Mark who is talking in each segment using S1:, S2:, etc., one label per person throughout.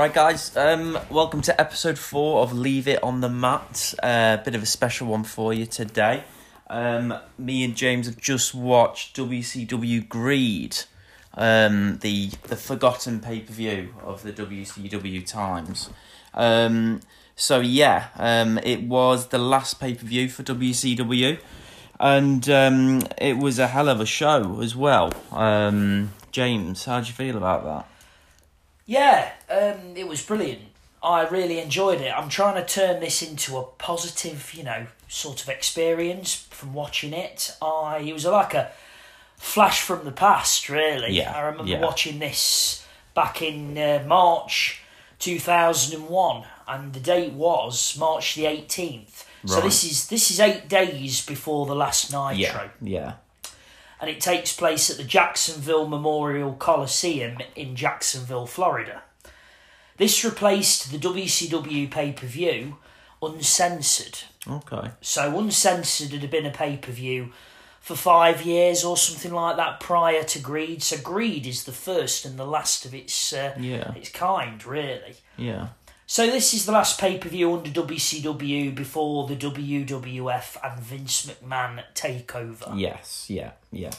S1: All right, guys. Um, welcome to episode four of Leave It on the Mat. A uh, bit of a special one for you today. Um, me and James have just watched WCW Greed, um, the the forgotten pay per view of the WCW times. Um, so yeah, um, it was the last pay per view for WCW, and um, it was a hell of a show as well. Um, James, how do you feel about that?
S2: Yeah, um, it was brilliant. I really enjoyed it. I'm trying to turn this into a positive, you know, sort of experience from watching it. I it was like a flash from the past, really.
S1: Yeah,
S2: I remember
S1: yeah.
S2: watching this back in uh, March 2001, and the date was March the 18th. So this is this is eight days before the last Nitro
S1: Yeah, yeah,
S2: and it takes place at the Jacksonville Memorial Coliseum in Jacksonville, Florida. This replaced the WCW pay per view uncensored.
S1: okay,
S2: So, uncensored had been a pay per view for five years or something like that prior to Greed. So, Greed is the first and the last of its, uh,
S1: Yeah.
S2: its kind, really.
S1: yeah,
S2: So this is the last pay per view under WCW before the WWF and Vince McMahon takeover.
S1: yes, yeah, yeah,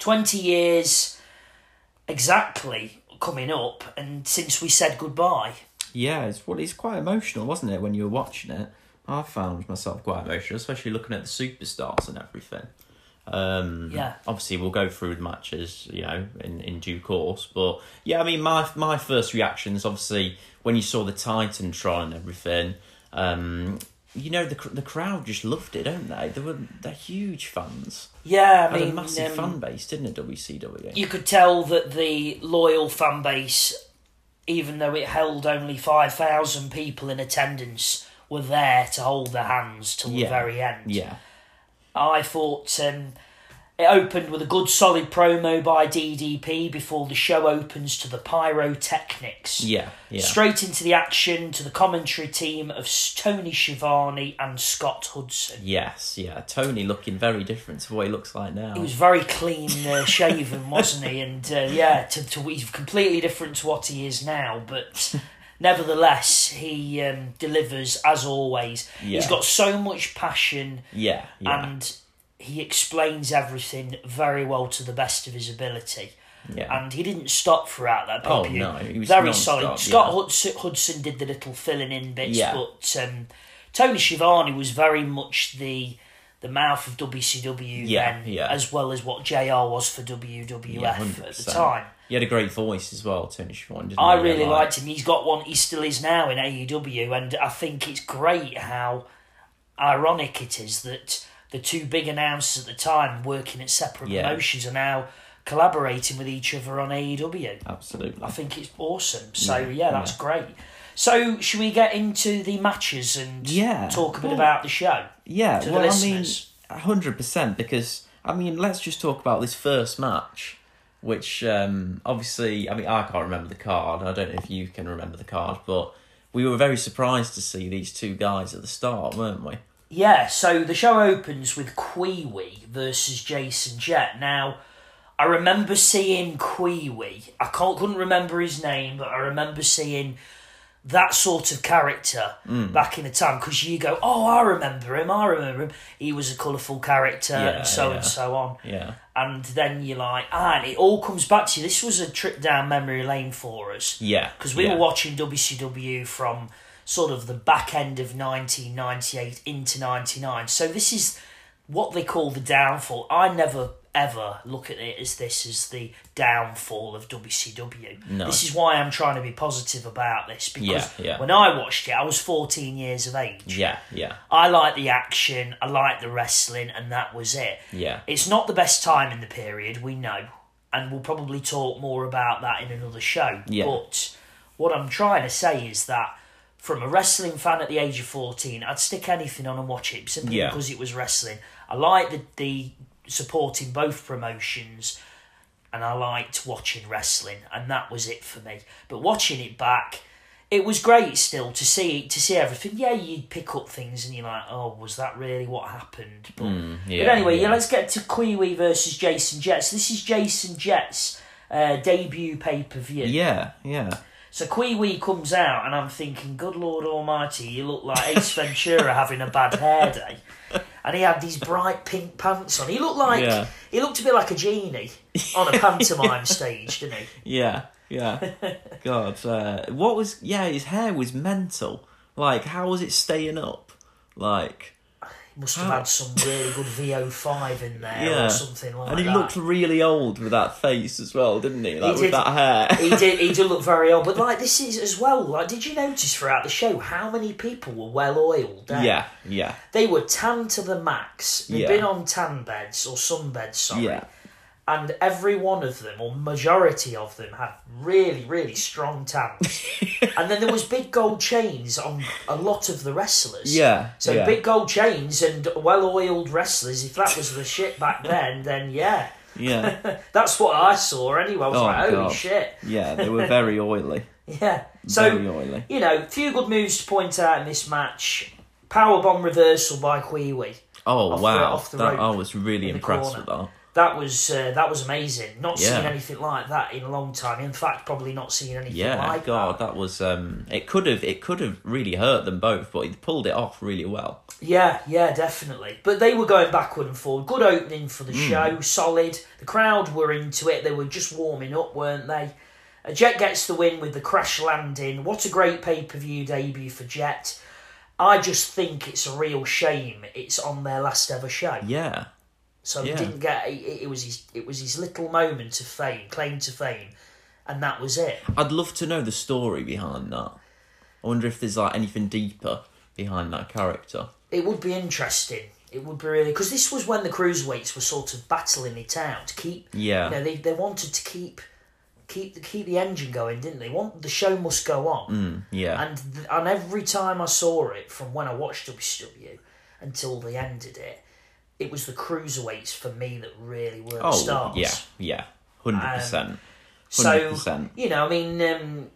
S2: 20 years exactly coming up and since we said goodbye
S1: yeah. It's well, it's quite emotional, wasn't it? When you were watching it, I found myself quite emotional, especially looking at the superstars and everything. Um,
S2: Yeah.
S1: Obviously, we'll go through the matches, you know, in, in due course. But yeah, I mean, my my first reactions, obviously, when you saw the Titan Titantron and everything, um, you know, the the crowd just loved it, don't they? They were they're huge fans.
S2: yeah i
S1: Had a massive
S2: um,
S1: fan base, didn't it? WCW.
S2: you could tell that the loyal fan base even though it held only 5000 people in attendance were there to hold their hands till the very end
S1: yeah,
S2: i thought um, it opened with a good solid promo by ddp before the show opens to the pyrotechnics
S1: yeah, yeah.
S2: Straight into the action to the commentary team of Tony Schiavone and Scott Hudson.
S1: Yes, yeah. Tony looking very different to what he looks like now.
S2: He was very clean uh, shaven, wasn't he? And uh, yeah, to, to, he's completely different to what he is now, but nevertheless, he um, delivers as always.
S1: Yeah.
S2: He's got so much passion
S1: yeah, yeah,
S2: and he explains everything very well to the best of his ability.
S1: yeah.
S2: and he didn't stop throughout that
S1: Oh, no, he was
S2: very solid. Scott Hudson, Hudson did the little filling in bits, but um, Tony Schiavone was very much the the mouth of WCW
S1: Yeah,
S2: then,
S1: yeah.
S2: as well as what JR was for WWF
S1: yeah,
S2: at the time.
S1: He had a great voice as well, Tony Schiavone.
S2: I really
S1: Like-
S2: liked him. He's got one. He still is now in AEW, and I think it's great how ironic it is that the two big announcers at the time, working at separate
S1: Yeah.
S2: promotions, are now collaborating with each other on AEW.
S1: Absolutely.
S2: I think it's awesome. So
S1: Yeah,
S2: yeah, that's great. So should we get into the matches and
S1: Yeah,
S2: talk a bit
S1: well,
S2: about the show?
S1: Yeah, well, I mean, hundred percent. Because I mean, let's just talk about this first match, which um, obviously, I mean, I can't remember the card. I don't know if you can remember the card, but we were very surprised to see these two guys at the start, weren't we?
S2: Yeah, so the show opens with Kwee versus Jason Jett. Now, I remember seeing Kwee. I can't couldn't remember his name, but I remember seeing that sort of character
S1: Mm.
S2: back in the time because you go, oh, I remember him. I remember him. He was a colourful character,
S1: Yeah,
S2: and so
S1: yeah.
S2: and so on.
S1: Yeah,
S2: And then you're like, ah, and it all comes back to you. This was a trip down memory lane for us
S1: yeah.
S2: because we
S1: yeah.
S2: were watching WCW from sort of the back end of 1998 into 99. So this is what they call the downfall. I never ever look at it as this as the downfall of WCW.
S1: No.
S2: This is why I'm trying to be positive about this because
S1: Yeah, yeah.
S2: when I watched it, I was 14 years of age.
S1: Yeah, yeah,
S2: I like the action, I like the wrestling, and that was it.
S1: yeah.
S2: It's not the best time in the period, we know, and we'll probably talk more about that in another show.
S1: Yeah.
S2: But what I'm trying to say is that from a wrestling fan at the age of 14, I'd stick anything on and watch it simply
S1: Yeah.
S2: because it was wrestling. I like the, the supporting both promotions and I liked watching wrestling, and that was it for me. But watching it back, it was great still to see to see everything. Yeah, you'd pick up things and you're like, oh, was that really what happened? But,
S1: Mm, yeah,
S2: but anyway, yeah.
S1: yeah.
S2: let's get to Kiwi versus Jason Jets. This is Jason Jets' uh, debut pay per view.
S1: Yeah, yeah.
S2: So Kiwi comes out, and I'm thinking, good Lord Almighty, you look like Ace Ventura having a bad hair day. And he had these bright pink pants on. He looked like
S1: Yeah.
S2: he looked a bit like a genie on a pantomime stage, didn't he?
S1: Yeah, yeah. God, uh, what was? Yeah, his hair was mental. Like, how was it staying up? Like,
S2: Must have
S1: How-
S2: had some really good VO5 in there
S1: yeah,
S2: or something like that.
S1: and he
S2: that.
S1: looked really old with that face as well, didn't he? Like with
S2: did.
S1: that hair.
S2: he did. He did look very old, but like this is as well. Like, did you notice throughout the show how many people were well oiled? eh?
S1: yeah, yeah,
S2: they were tan to the max. They'd
S1: Yeah.
S2: been on tan beds or sun beds, sorry.
S1: yeah,
S2: And every one of them, or majority of them, had really, really strong tans. and then there was big gold chains on a lot of the wrestlers.
S1: yeah.
S2: So
S1: yeah.
S2: big gold chains and well-oiled wrestlers. If that was the shit back then, then yeah,
S1: Yeah,
S2: that's what I saw anyway. I was
S1: Oh,
S2: like, holy
S1: God.
S2: shit,
S1: yeah. They were very oily.
S2: yeah. So
S1: very oily.
S2: you know, few good moves to point out in this match. Powerbomb reversal by Kiwi.
S1: Oh
S2: off the-
S1: wow,
S2: off the
S1: that, I was really impressed with that.
S2: That was uh, that was amazing. Not
S1: Yeah.
S2: seen anything like that in a long time. In fact, probably not seeing anything
S1: Yeah,
S2: like
S1: God,
S2: that.
S1: that was um. It could have, it could have really hurt them both, but he pulled it off really well.
S2: Yeah, yeah, definitely. But they were going backward and forward. Good opening for the
S1: Hmm.
S2: show, solid. The crowd were into it. They were just warming up, weren't they? Uh, Jet gets the win with the crash landing. What a great pay per view debut for Jet. I just think it's a real shame it's on their last ever show.
S1: Yeah,
S2: So
S1: Yeah.
S2: he didn't get it, it was his it was his little moment of fame, claim to fame, and that was it.
S1: I'd love to know the story behind that. I wonder if there's like anything deeper behind that character.
S2: It would be interesting. It would be really because this was when the cruiserweights were sort of battling it out to keep.
S1: Yeah,
S2: You know, they they wanted to keep keep the keep the engine going, didn't they? Want the show must go on.
S1: mm, yeah,
S2: And th- and every time I saw it, from when I watched WCW until they ended it, it was the cruiserweights for me that really were the
S1: oh
S2: stars.
S1: yeah, yeah, hundred percent, hundred
S2: So you know, I mean, um,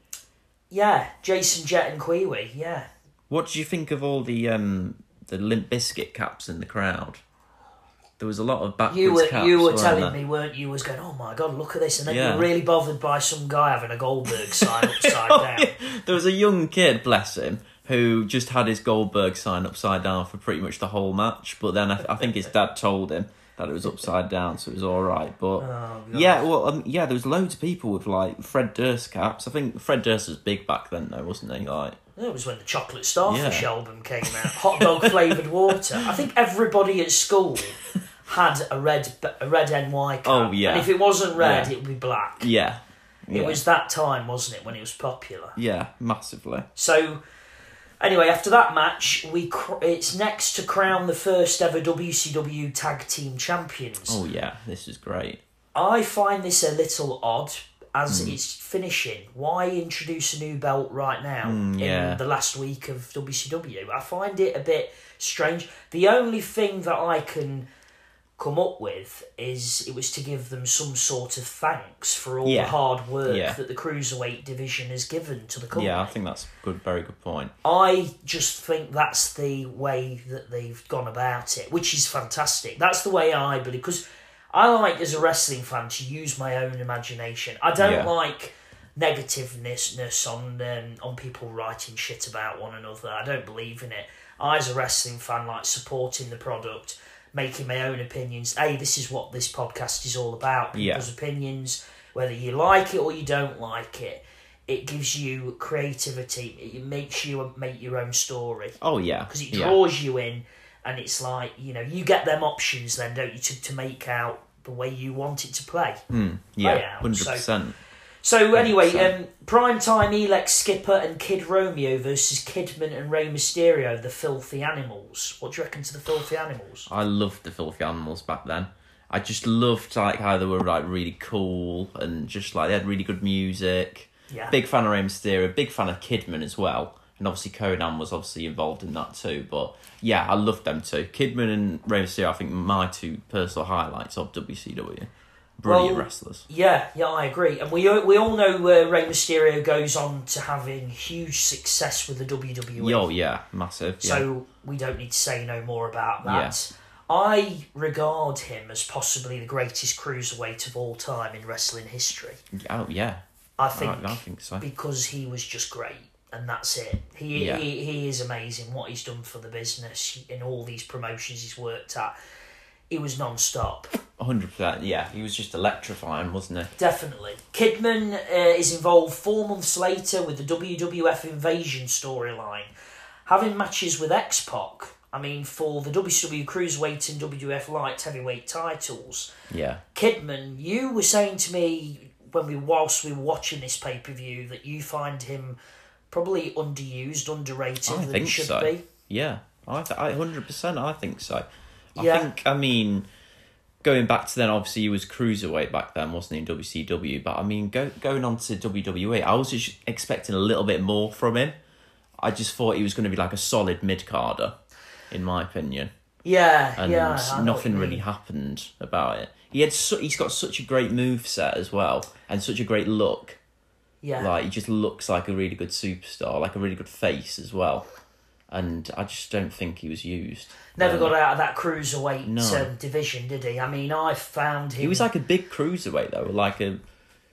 S2: yeah, Jason Jet and Kiwi, yeah.
S1: What did you think of all the um the Limp Bizkit caps in the crowd? There was a lot of backwards
S2: You were
S1: caps.
S2: you were telling
S1: there?
S2: me, weren't you? Was going, oh my god, look at this, and then
S1: Yeah.
S2: you were really bothered by some guy having a Goldberg sign upside
S1: Oh,
S2: down.
S1: There was a young kid, bless him, who just had his Goldberg sign upside down for pretty much the whole match. But then I, I think his dad told him that it was upside down, so it was all right. But
S2: Oh,
S1: yeah, well, um, yeah, there was loads of people with like Fred Durst caps. I think Fred Durst was big back then, though, wasn't he? Like,
S2: It was when the Chocolate Starfish
S1: Yeah.
S2: album came out. Hot dog flavoured water. I think everybody at school had a red a red NY cap.
S1: Oh, yeah.
S2: And if it wasn't red,
S1: Yeah.
S2: it would be black.
S1: yeah, yeah,
S2: It was that time, wasn't it, when it was popular?
S1: yeah, massively.
S2: So, anyway, after that match, we cr- it's next to crown the first ever WCW Tag Team Champions.
S1: Oh yeah, this is great.
S2: I find this a little odd as
S1: Hmm.
S2: it's finishing. Why introduce a new belt right now
S1: Mm, yeah.
S2: in the last week of WCW? I find it a bit strange. The only thing that I can come up with is it was to give them some sort of thanks for all
S1: Yeah.
S2: the hard work
S1: Yeah.
S2: that the cruiserweight division has given to the company.
S1: Yeah, I think that's a good, very good point.
S2: I just think that's the way that they've gone about it, which is fantastic. That's the way I believe because I like as a wrestling fan to use my own imagination. I don't
S1: Yeah.
S2: like negativeness on um, on people writing shit about one another. I don't believe in it. I, as a wrestling fan, like supporting the product, making my own opinions. Hey, this is what this podcast is all about.
S1: Yeah.
S2: People's opinions, whether you like it or you don't like it. It gives you creativity. It makes you make your own story
S1: Oh yeah,
S2: because it
S1: yeah.
S2: draws you in, and it's like you know you get them options then, don't you, to, to make out the way you want it to play.
S1: Mm, yeah, hundred percent.
S2: So anyway, um, prime time Elix Skipper and Kid Romeo versus Kidman and Rey Mysterio, the Filthy Animals. What do you reckon to the Filthy Animals?
S1: I loved the filthy animals back then. I just loved like how they were like really cool and just like they had really good music.
S2: Yeah.
S1: Big fan of Rey Mysterio, big fan of Kidman as well. And obviously Konnan was obviously involved in that too. But yeah, I loved them too. Kidman and Rey Mysterio, I think my two personal highlights of WCW. Brilliant
S2: Well,
S1: wrestlers.
S2: Yeah, yeah, I agree. And we we all know uh, Rey Mysterio goes on to having huge success with the WWE.
S1: Oh yeah, massive. Yeah.
S2: So we don't need to say no more about that. I regard him as possibly the greatest cruiserweight of all time in wrestling history.
S1: oh yeah.
S2: I think
S1: I, I think so.
S2: because he was just great, and that's it. He,
S1: Yeah.
S2: he he is amazing what he's done for the business in all these promotions he's worked at. He was non-stop.
S1: Hundred percent. Yeah, he was just electrifying, wasn't he?
S2: Definitely. Kidman uh, is involved four months later with the WWF Invasion storyline, having matches with X Pac. I mean, for the WCW Cruiserweight and WWF Light Heavyweight titles.
S1: Yeah,
S2: Kidman, you were saying to me when we whilst we were watching this pay per view that you find him probably underused, underrated
S1: I
S2: than he
S1: think
S2: should
S1: so.
S2: be.
S1: yeah. I th- I hundred percent. I think so. I
S2: Yeah.
S1: think. I mean, going back to then, obviously he was cruiserweight back then, wasn't he in WCW? But I mean, go going on to WWE, I was just expecting a little bit more from him. I just thought he was going to be like a solid mid carder, in my opinion.
S2: Yeah,
S1: and
S2: yeah.
S1: Nothing really happened about it. He had su- he's got such a great move set as well, and such a great look.
S2: Yeah.
S1: Like he just looks like a really good superstar, like a really good face as well. And I just don't think he was used.
S2: Never
S1: Um,
S2: got out of that cruiserweight
S1: No.
S2: um, division, did he? I mean, I found him.
S1: He was like a big cruiserweight though, like a.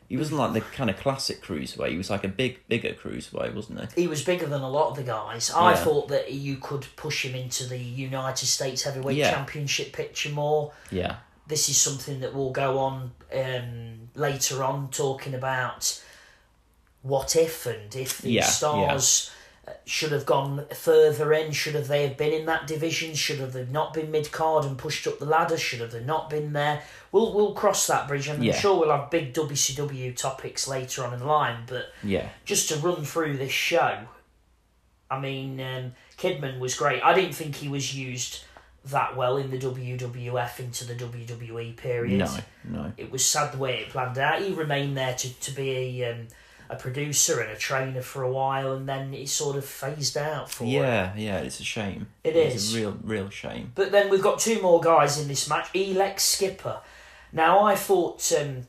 S1: He wasn't like the kind of classic cruiserweight. He was like a big, bigger cruiserweight, wasn't he?
S2: he was bigger than a lot of the guys. I thought that you could push him into the United States Heavyweight
S1: Yeah.
S2: Championship picture more.
S1: Yeah,
S2: This is something that will go on um, later on, talking about what if and if the
S1: Yeah,
S2: stars should have gone further in. Should have they have been in that division? Should have they not been mid card and pushed up the ladder? Should have they not been there? We'll we'll cross that bridge, and
S1: Yeah.
S2: I'm sure we'll have big WCW topics later on in the line, but
S1: yeah,
S2: just to run through this show, I mean, um, Kidman was great. I didn't think he was used that well in the WWF into the WWE period.
S1: no, no,
S2: It was sad the way it planned out. He remained there to, to be a, um, a producer and a trainer for a while, and then it sort of phased out for
S1: yeah, yeah. It's a shame.
S2: It
S1: it's
S2: is.
S1: a real, real shame.
S2: But then we've got two more guys in this match. Elix Skipper. Now I thought um,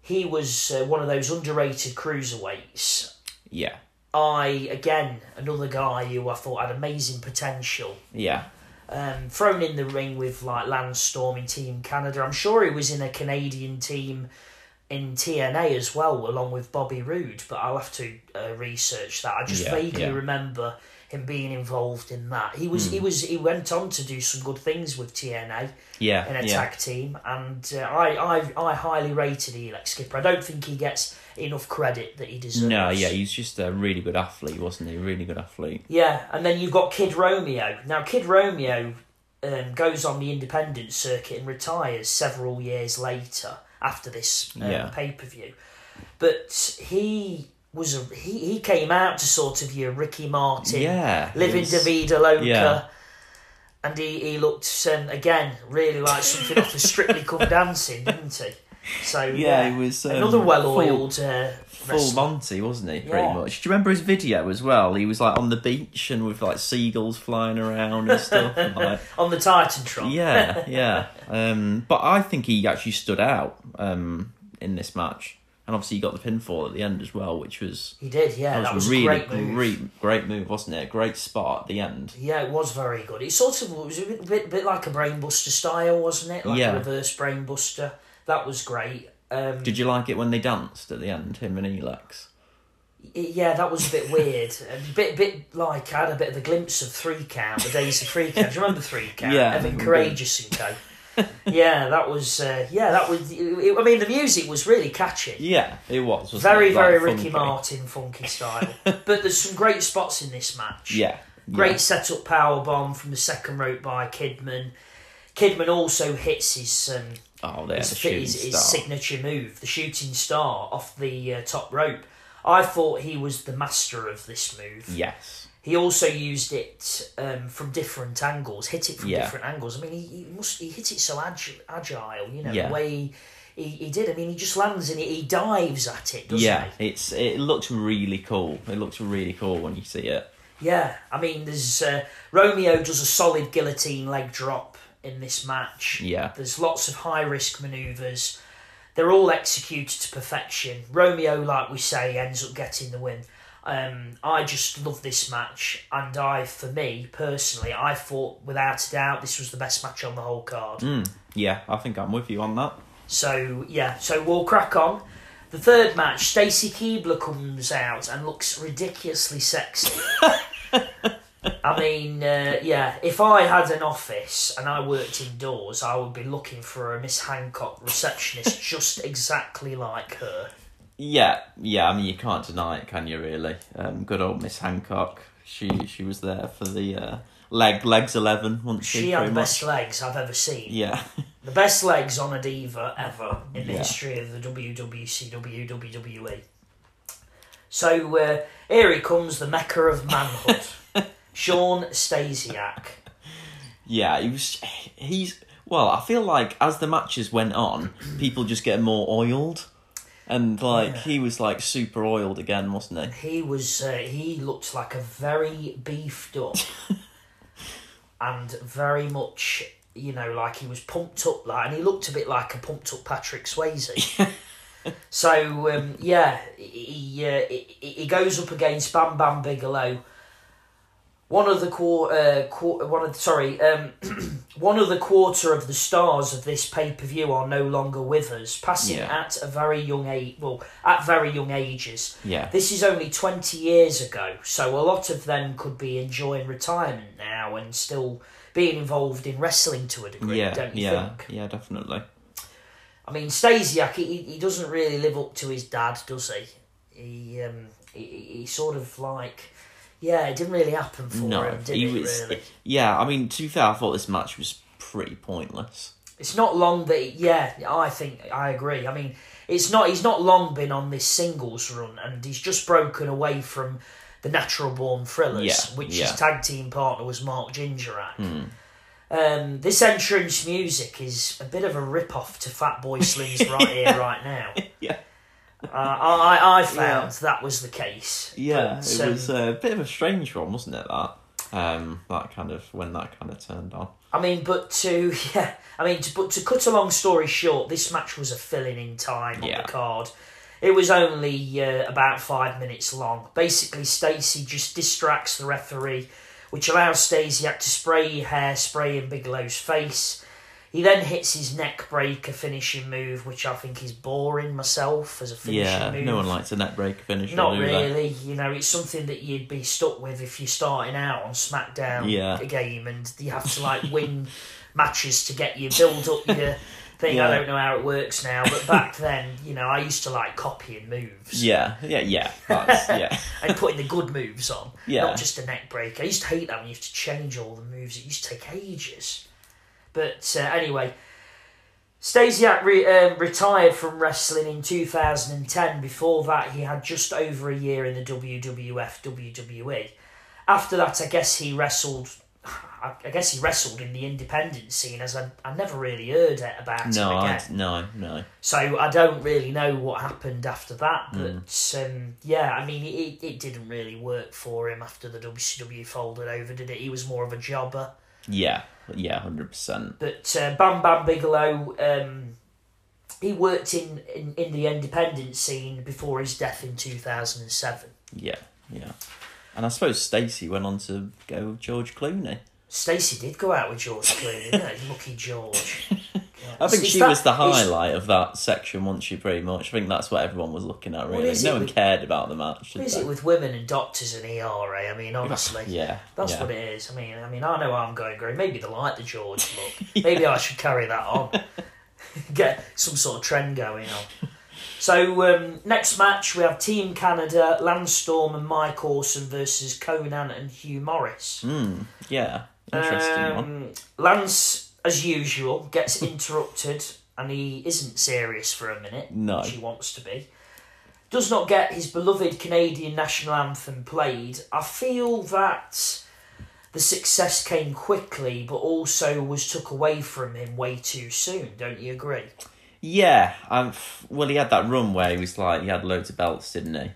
S2: he was uh, one of those underrated cruiserweights.
S1: Yeah,
S2: I again another guy who I thought had amazing potential.
S1: yeah,
S2: Um, thrown in the ring with like Lance Storm in Team Canada. I'm sure he was in a Canadian team in TNA as well, along with Bobby Roode. But I'll have to uh, research that. I just
S1: Yeah,
S2: vaguely
S1: yeah.
S2: remember him being involved in that. He was he was he went on to do some good things with TNA
S1: yeah,
S2: in a
S1: yeah.
S2: tag team, and uh, I, I I highly rated Elix Skipper. I don't think he gets enough credit that he deserves.
S1: No, yeah, he's just a really good athlete, wasn't he? A really good athlete.
S2: Yeah, and then you've got Kid Romeo. Now, Kid Romeo um, goes on the independent circuit and retires several years later after this um,
S1: Yeah.
S2: pay per view. But he was a, he he came out to sort of your Ricky Martin,
S1: Yeah,
S2: living
S1: la
S2: Vida Loca.
S1: Yeah.
S2: And he, he looked um, again really like something off of Strictly Come Dancing, didn't he? So
S1: Yeah, he was, um,
S2: another well-oiled uh,
S1: Full. Monty, wasn't he? Pretty
S2: Yeah.
S1: much. Do you remember his video as well? He was like on the beach and with like seagulls flying around and stuff. and, like,
S2: on the Titantron.
S1: yeah, yeah. Um, but I think he actually stood out um, in this match, and obviously he got the pinfall at the end as well, which was
S2: He did, yeah.
S1: that
S2: That
S1: was,
S2: was,
S1: a really
S2: great move.
S1: great, great move, wasn't it? A great spot at the end.
S2: Yeah, it was very good. It sort of was a bit, bit, bit like a brainbuster style, wasn't it? Like
S1: Yeah.
S2: a reverse brainbuster. That was great. Um,
S1: Did you like it when they danced at the end, him and Elix?
S2: yeah, that was a bit weird. A bit, bit like I had a bit of a glimpse of Three Count, the days of Three Count. Do you remember Three Count?
S1: Yeah,
S2: Evan. Karagias and Co. yeah, that was. Uh, yeah, that was. It, I mean, the music was really catchy.
S1: Yeah, it was.
S2: Very,
S1: it?
S2: Very Ricky. Martin funky style. but there's some great spots in this match.
S1: Yeah,
S2: Great
S1: yeah.
S2: setup power bomb from the second rope by Kidman. Kidman also hits his um,
S1: Oh, there,
S2: his,
S1: the
S2: his, his signature move, the shooting star off the uh, top rope. I thought he was the master of this move.
S1: Yes.
S2: He also used it um, from different angles, hit it from
S1: Yeah.
S2: different angles. I mean, he, he must he hit it so agi- agile, you know,
S1: Yeah.
S2: the way he, he, he did. I mean, he just lands and he, he dives at it, doesn't
S1: Yeah,
S2: he?
S1: it's it looks really cool. It looks really cool when you see it.
S2: Yeah, I mean, there's uh, Romeo does a solid guillotine leg drop in this match.
S1: Yeah.
S2: There's lots of high risk manoeuvres. They're all executed to perfection. Romeo, like we say, ends up getting the win. Um, I just love this match, and I, for me personally, I thought without a doubt this was the best match on the whole card.
S1: Mm, yeah, I think I'm with you on that.
S2: So yeah, so we'll crack on. The third match, Stacy Keibler comes out and looks ridiculously sexy. I mean, uh, yeah, if I had an office and I worked indoors, I would be looking for a Miss Hancock receptionist just exactly like her.
S1: Yeah, yeah. I mean, you can't deny it, can you? Really, um, good old Miss Hancock. She she was there for the uh, leg legs eleven. Once
S2: She had the best legs I've ever seen.
S1: Yeah,
S2: The best legs on a diva ever in the
S1: Yeah.
S2: history of the WWCW WWE. So uh, here he comes, the mecca of manhood, Shawn Stasiak.
S1: yeah. He was. He's well. I feel like as the matches went on, people just get more oiled, and like
S2: Yeah.
S1: he was like super oiled again, wasn't he?
S2: He was uh, he looked like a very beefed up and very much you know like he was pumped up like and he looked a bit like a pumped up Patrick Swayze. so um, yeah, he, uh, he he goes up against Bam Bam Bigelow. One of the quar- uh, quar- one of sorry, um, one of the quarter of the stars of this pay per view are no longer with us, passing
S1: Yeah.
S2: at a very young age. Well, at very young ages.
S1: Yeah,
S2: This is only 20 years ago, so a lot of them could be enjoying retirement now and still being involved in wrestling to a degree,
S1: yeah,
S2: don't you
S1: yeah,
S2: think?
S1: yeah. Definitely.
S2: I mean, Stasiak, he, he doesn't really live up to his dad, does he? He, um, he, he sort of like, yeah, it didn't really happen for
S1: No,
S2: him, did
S1: he
S2: it,
S1: was.
S2: really?
S1: Yeah, I mean, to be fair, I thought this match was pretty pointless.
S2: It's not long that, he, yeah, I think, I agree. I mean, it's not, he's not long been on this singles run and he's just broken away from the Natural Born Thrillers,
S1: Yeah,
S2: which
S1: yeah.
S2: his tag team partner was Mark Jindrak. Um, this entrance music is a bit of a rip off to Fatboy Slim's Right Here, Right Now.
S1: Yeah.
S2: Uh, I, I found that was the case.
S1: Yeah,
S2: But,
S1: it
S2: um,
S1: was a bit of a strange one, wasn't it? That um, that kind of when that kind of turned on.
S2: I mean, but to yeah, I mean, to, but to cut a long story short, this match was a filling in time on
S1: Yeah.
S2: the card. It was only uh, about five minutes long. Basically, Stacey just distracts the referee, which allows Stasiak to spray hairspray in Bigelow's face. He then hits his neck breaker finishing move, which I think is boring myself as a finishing
S1: Yeah,
S2: move.
S1: no one likes a net breaker finish.
S2: Not really. You know, it's something that you'd be stuck with if you're starting out on SmackDown
S1: Yeah.
S2: a game and you have to like win matches to get you build up your thing.
S1: Yeah.
S2: I don't know how it works now, but back then, you know, I used to like copying moves.
S1: Yeah, yeah, yeah. Yeah,
S2: And putting the good moves on,
S1: Yeah.
S2: not just a neck break. I used to hate that when you have to change all the moves. It used to take ages. But uh, anyway, Stasiak re- um, retired from wrestling in 2010. Before that, he had just over a year in the WWF, WWE. After that, I guess he wrestled. I guess he wrestled in the independent scene, as I, I never really heard it about
S1: no,
S2: him
S1: I,
S2: again.
S1: no, no.
S2: So I don't really know what happened after that, but
S1: Mm.
S2: um, yeah, I mean, it, it didn't really work for him after the WCW folded over, did it? He was more of a jobber.
S1: Yeah, yeah, hundred percent.
S2: But uh, Bam Bam Bigelow, um, he worked in, in, in the independent scene before his death in 2007.
S1: Yeah, yeah. And I suppose Stacey went on to go with George Clooney.
S2: Stacey did go out with George Clooney, didn't he? Lucky George.
S1: I think
S2: Is
S1: she
S2: that-
S1: was the
S2: is-
S1: highlight of that section, wasn't she? Pretty much. I think that's what everyone was looking at. Really, no one
S2: with-
S1: cared about the match.
S2: What
S1: did
S2: is
S1: they?
S2: it with women and doctors and ERA? I mean, honestly.
S1: Yeah,
S2: That's
S1: yeah.
S2: what it is. I mean, I mean, I know how I'm going, Gary. Maybe they like the George look. Maybe I should carry that on. Get some sort of trend going on. So um, next match we have Team Canada, Lance Storm and Mike Awesome versus Konnan and Hugh Morrus.
S1: Mm, yeah, interesting one.
S2: Um, Lance, as usual, gets interrupted and he isn't serious for a minute,
S1: No.
S2: which he wants to be. Does not get his beloved Canadian national anthem played. I feel that the success came quickly, but also was took away from him way too soon. Don't you agree?
S1: Yeah, um, well, he had that run where he was like, he had loads of belts, didn't he?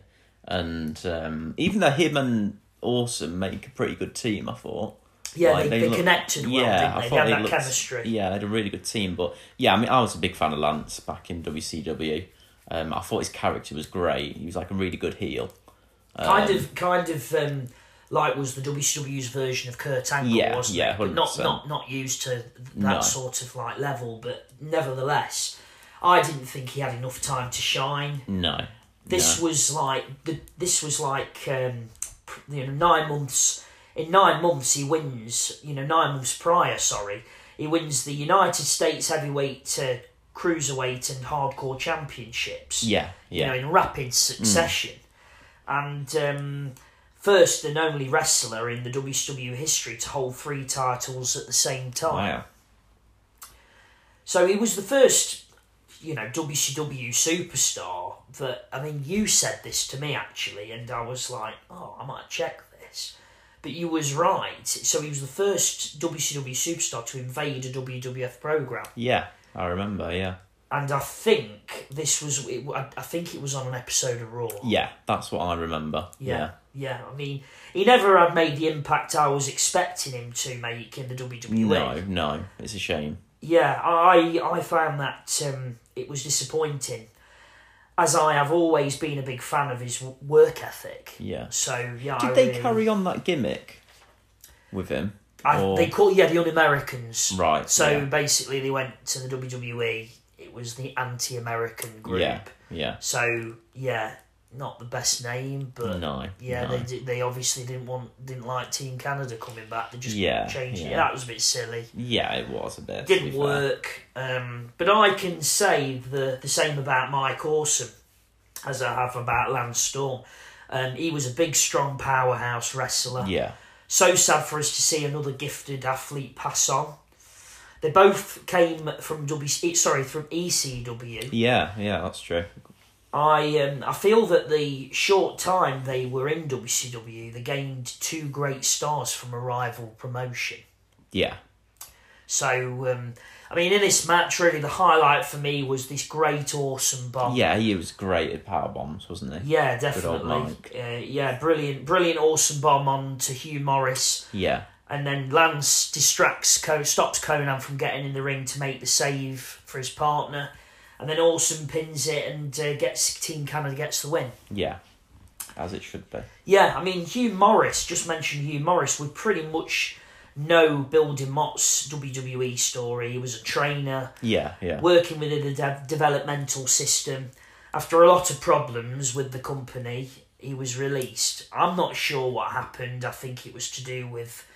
S1: And um, even though him and Awesome make a pretty good team, I thought.
S2: Yeah,
S1: Like,
S2: they, they,
S1: looked-
S2: connected well,
S1: yeah,
S2: didn't
S1: I
S2: they? They had
S1: they
S2: that
S1: looked-
S2: chemistry.
S1: Yeah, they had a really good team. But yeah, I mean, I was a big fan of Lance back in WCW. Um, I thought his character was great. He was like a really good heel.
S2: kind
S1: Um,
S2: of kind of um, like was the WCW's version of Kurt Angle,
S1: Yeah,
S2: wasn't
S1: yeah,
S2: it? Not
S1: 100%.
S2: not not used to that
S1: No.
S2: sort of like level, but nevertheless, I didn't think he had enough time to shine.
S1: No.
S2: This
S1: no.
S2: was like the this was like um, you know nine months. In nine months, he wins. You know, nine months prior, sorry, he wins the United States heavyweight, uh, cruiserweight, and hardcore championships.
S1: Yeah,
S2: You know,
S1: yeah.
S2: in rapid succession, and um, first and only wrestler in the WCW history to hold three titles at the same time.
S1: Wow.
S2: So he was the first, you know, WCW superstar that, I mean, you said this to me actually, and I was like, oh, I might check this. But you was right. So he was the first WCW superstar to invade a WWF program.
S1: Yeah, I remember, yeah.
S2: And I think this was, it, I think it was on an episode of Raw.
S1: Yeah, that's what I remember.
S2: Yeah, yeah. I mean, he never had made the impact I was expecting him to make in the WWE.
S1: No, no, it's a shame.
S2: yeah, I I found that um, it was disappointing, as I have always been a big fan of his work ethic.
S1: Yeah.
S2: So yeah,
S1: Did
S2: I
S1: they
S2: really-
S1: carry on that gimmick with him?
S2: I,
S1: or-
S2: They call yeah the Un-Americans.
S1: Right,
S2: So
S1: yeah.
S2: basically, they went to the WWE. It was the anti-American group.
S1: Yeah, yeah.
S2: So yeah, not the best name, but
S1: No,
S2: yeah,
S1: no.
S2: they they obviously didn't want didn't like Team Canada coming back. They just
S1: Yeah,
S2: changed it. That was a bit silly.
S1: Yeah, it was a bit.
S2: didn't work. Um, but I can say the the same about Mike Awesome as I have about Lance Storm. Um, he was a big, strong powerhouse wrestler.
S1: Yeah,
S2: So sad for us to see another gifted athlete pass on. They both came from W. Sorry, from ECW.
S1: yeah, yeah. That's true.
S2: I um, I feel that the short time they were in WCW, they gained two great stars from a rival promotion.
S1: Yeah,
S2: So, um, I mean, in this match, really, the highlight for me was this great, awesome bomb.
S1: yeah. He was great at power bombs, wasn't he?
S2: Yeah, definitely. Uh, yeah, brilliant, brilliant, awesome bomb on to Hugh Morrus,
S1: Yeah,
S2: and then Lance distracts, Co- stops Konnan from getting in the ring to make the save for his partner, and then Awesome pins it and uh, gets Team Canada gets the win.
S1: yeah. As it should be.
S2: Yeah, I mean Hugh Morrus. Just mentioned Hugh Morrus. We pretty much know Bill DeMott's WWE story. He was a trainer.
S1: Yeah, yeah.
S2: working within the de- developmental system. After a lot of problems with the company, he was released. I'm not sure what happened. I think it was to do with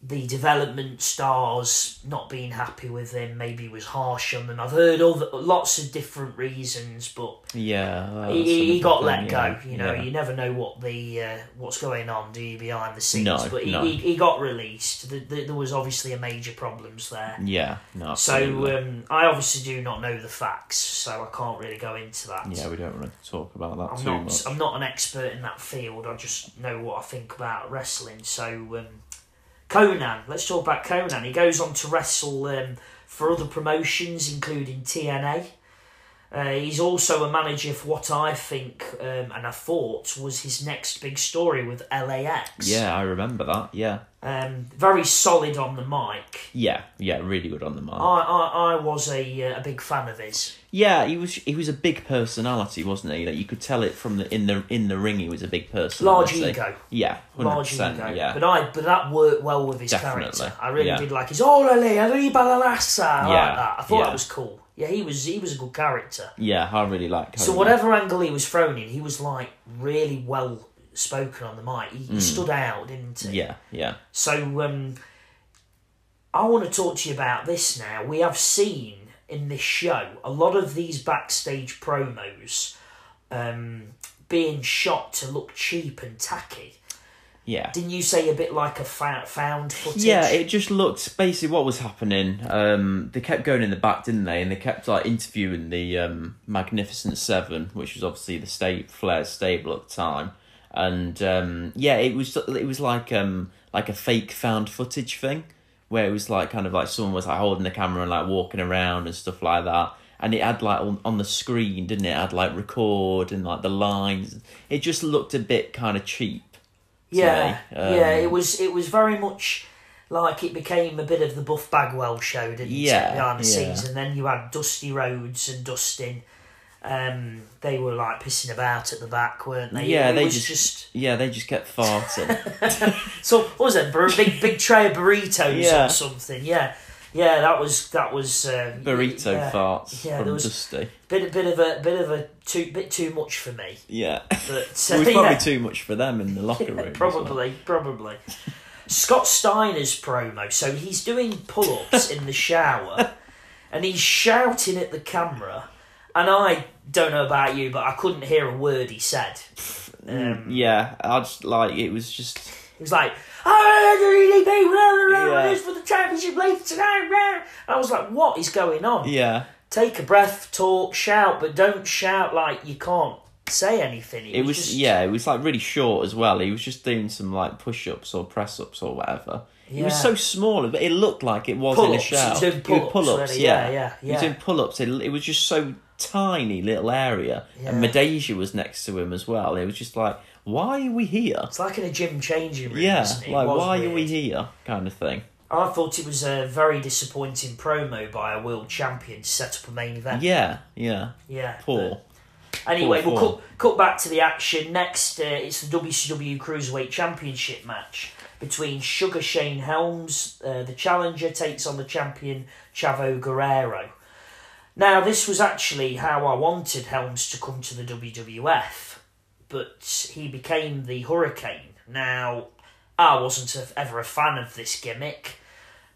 S2: the development stars not being happy with him. Maybe was harsh on them. I've heard other, lots of different reasons, but
S1: Yeah,
S2: he, he got let
S1: yeah,
S2: go. You know,
S1: yeah.
S2: you never know what the uh, what's going on, do you, behind the scenes?
S1: No,
S2: but he,
S1: no.
S2: he, he got released. The, the, there was obviously a major problems there.
S1: Yeah, no.
S2: So um, I obviously do not know the facts, so I can't really go into that.
S1: yeah, we don't want to talk about that
S2: I'm
S1: too
S2: not.
S1: much.
S2: I'm not an expert in that field. I just know what I think about wrestling. So um, Konnan. Let's talk about Konnan. He goes on to wrestle um, for other promotions, including TNA. Uh, he's also a manager for what I think um, and I thought was his next big story with LAX.
S1: Yeah, I remember that. Yeah,
S2: Um, very solid on the mic.
S1: yeah, yeah. Really good on the mic.
S2: I, I, I was a, uh, a big fan of his.
S1: Yeah, he was. He was a big personality, wasn't he? Like you could tell it from the in the in the ring. He was a big personality.
S2: Large ego.
S1: Yeah,
S2: large ego.
S1: Yeah,
S2: But I but that worked well with his
S1: Definitely,
S2: character. I really
S1: yeah.
S2: did like his la lassa. I
S1: Yeah,
S2: like that. I thought
S1: yeah.
S2: that was cool. Yeah, he was he was a good character.
S1: yeah. I really like.
S2: So whatever angle he was thrown in, he was like really well spoken on the mic. He, he stood out, didn't he?
S1: Mm. Yeah, yeah,
S2: So um, I want to talk to you about this now. We have seen in this show a lot of these backstage promos um, being shot to look cheap and tacky.
S1: yeah.
S2: Didn't you say a bit like a found footage?
S1: Yeah, it just looked basically what was happening. Um, they kept going in the back, didn't they? And they kept like interviewing the um, Magnificent Seven, which was obviously the state Flair's stable at the time. And um, yeah, it was it was like um, like a fake found footage thing, where it was like kind of like someone was like holding the camera and like walking around and stuff like that. And it had like on, on the screen, didn't it? it? Had like record and like the lines. It just looked a bit kind of cheap.
S2: yeah.
S1: Um,
S2: yeah. It was it was very much like it became a bit of the Buff Bagwell show, didn't
S1: Yeah,
S2: it? Behind the
S1: yeah.
S2: scenes, and then you had Dusty Rhodes and Dustin. Um, they were like pissing about at the back, weren't they?
S1: Yeah,
S2: it
S1: they
S2: was
S1: just-
S2: just
S1: Yeah, they just kept farting.
S2: So what was it? Bur- big big tray of burritos
S1: Yeah.
S2: or something? Yeah. Yeah, that was that was uh,
S1: Burrito
S2: yeah,
S1: farts
S2: Yeah, there
S1: from
S2: was
S1: Dusty.
S2: bit a bit of a bit of a too bit too much for me.
S1: Yeah.
S2: But
S1: It
S2: uh,
S1: was probably
S2: yeah,
S1: too much for them in the locker room. well.
S2: probably probably. Scott Steiner's promo. So he's doing pull ups in the shower, and he's shouting at the camera. And I don't know about you, but I couldn't hear a word he said. Um,
S1: Yeah, I just like it was just
S2: He was like, "Oh,
S1: Yeah.
S2: this for the championship later tonight." And I was like, "What is going on?"
S1: yeah.
S2: Take a breath, talk, shout, but don't shout like you can't say anything.
S1: It was
S2: just,
S1: yeah, it was like really short as well. He was just doing some like push ups or press ups or whatever. He was so small, but it looked like it was in a
S2: Pull-ups, he was doing pull-ups,
S1: pull-ups, yeah.
S2: Yeah, yeah,
S1: He was doing pull ups. It, it was just so tiny little area, and
S2: Yeah.
S1: Midajah was next to him as well. It was just like, why are we here?
S2: It's like in a gym changing room.
S1: Yeah,
S2: isn't it? It
S1: like why are we here? Kind of thing.
S2: I thought it was a very disappointing promo by a world champion to set up a main event.
S1: Yeah, yeah.
S2: Yeah.
S1: Poor.
S2: Anyway,
S1: Poor
S2: we'll
S1: form.
S2: cut, cut back to the action. Next, uh, it's the WCW Cruiserweight Championship match between Sugar Shane Helms. Uh, the challenger takes on the champion Chavo Guerrero. Now, this was actually how I wanted Helms to come to the WWF, but he became the Hurricane. Now, I wasn't a, ever a fan of this gimmick,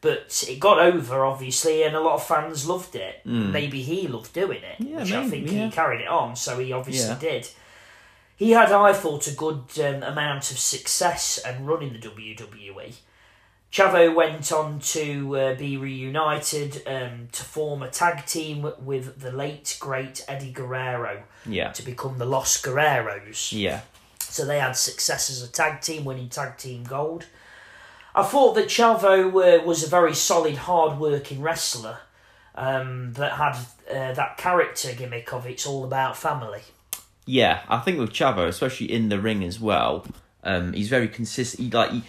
S2: but it got over, obviously, and a lot of fans loved it. Maybe he loved doing it.
S1: Yeah,
S2: which I think
S1: yeah.
S2: he carried it on, so he obviously
S1: Yeah.
S2: did. He had, I thought, a good um, amount of success and running the WWE. Chavo went on to uh, be reunited um, to form a tag team with the late great Eddie Guerrero
S1: Yeah,
S2: to become the Los Guerreros.
S1: yeah,
S2: So they had success as a tag team, winning tag team gold. I thought that Chavo uh, was a very solid, hard-working wrestler um, that had uh, that character gimmick of it's all about family.
S1: yeah. I think with Chavo, especially in the ring as well, um, he's very consistent. He like he,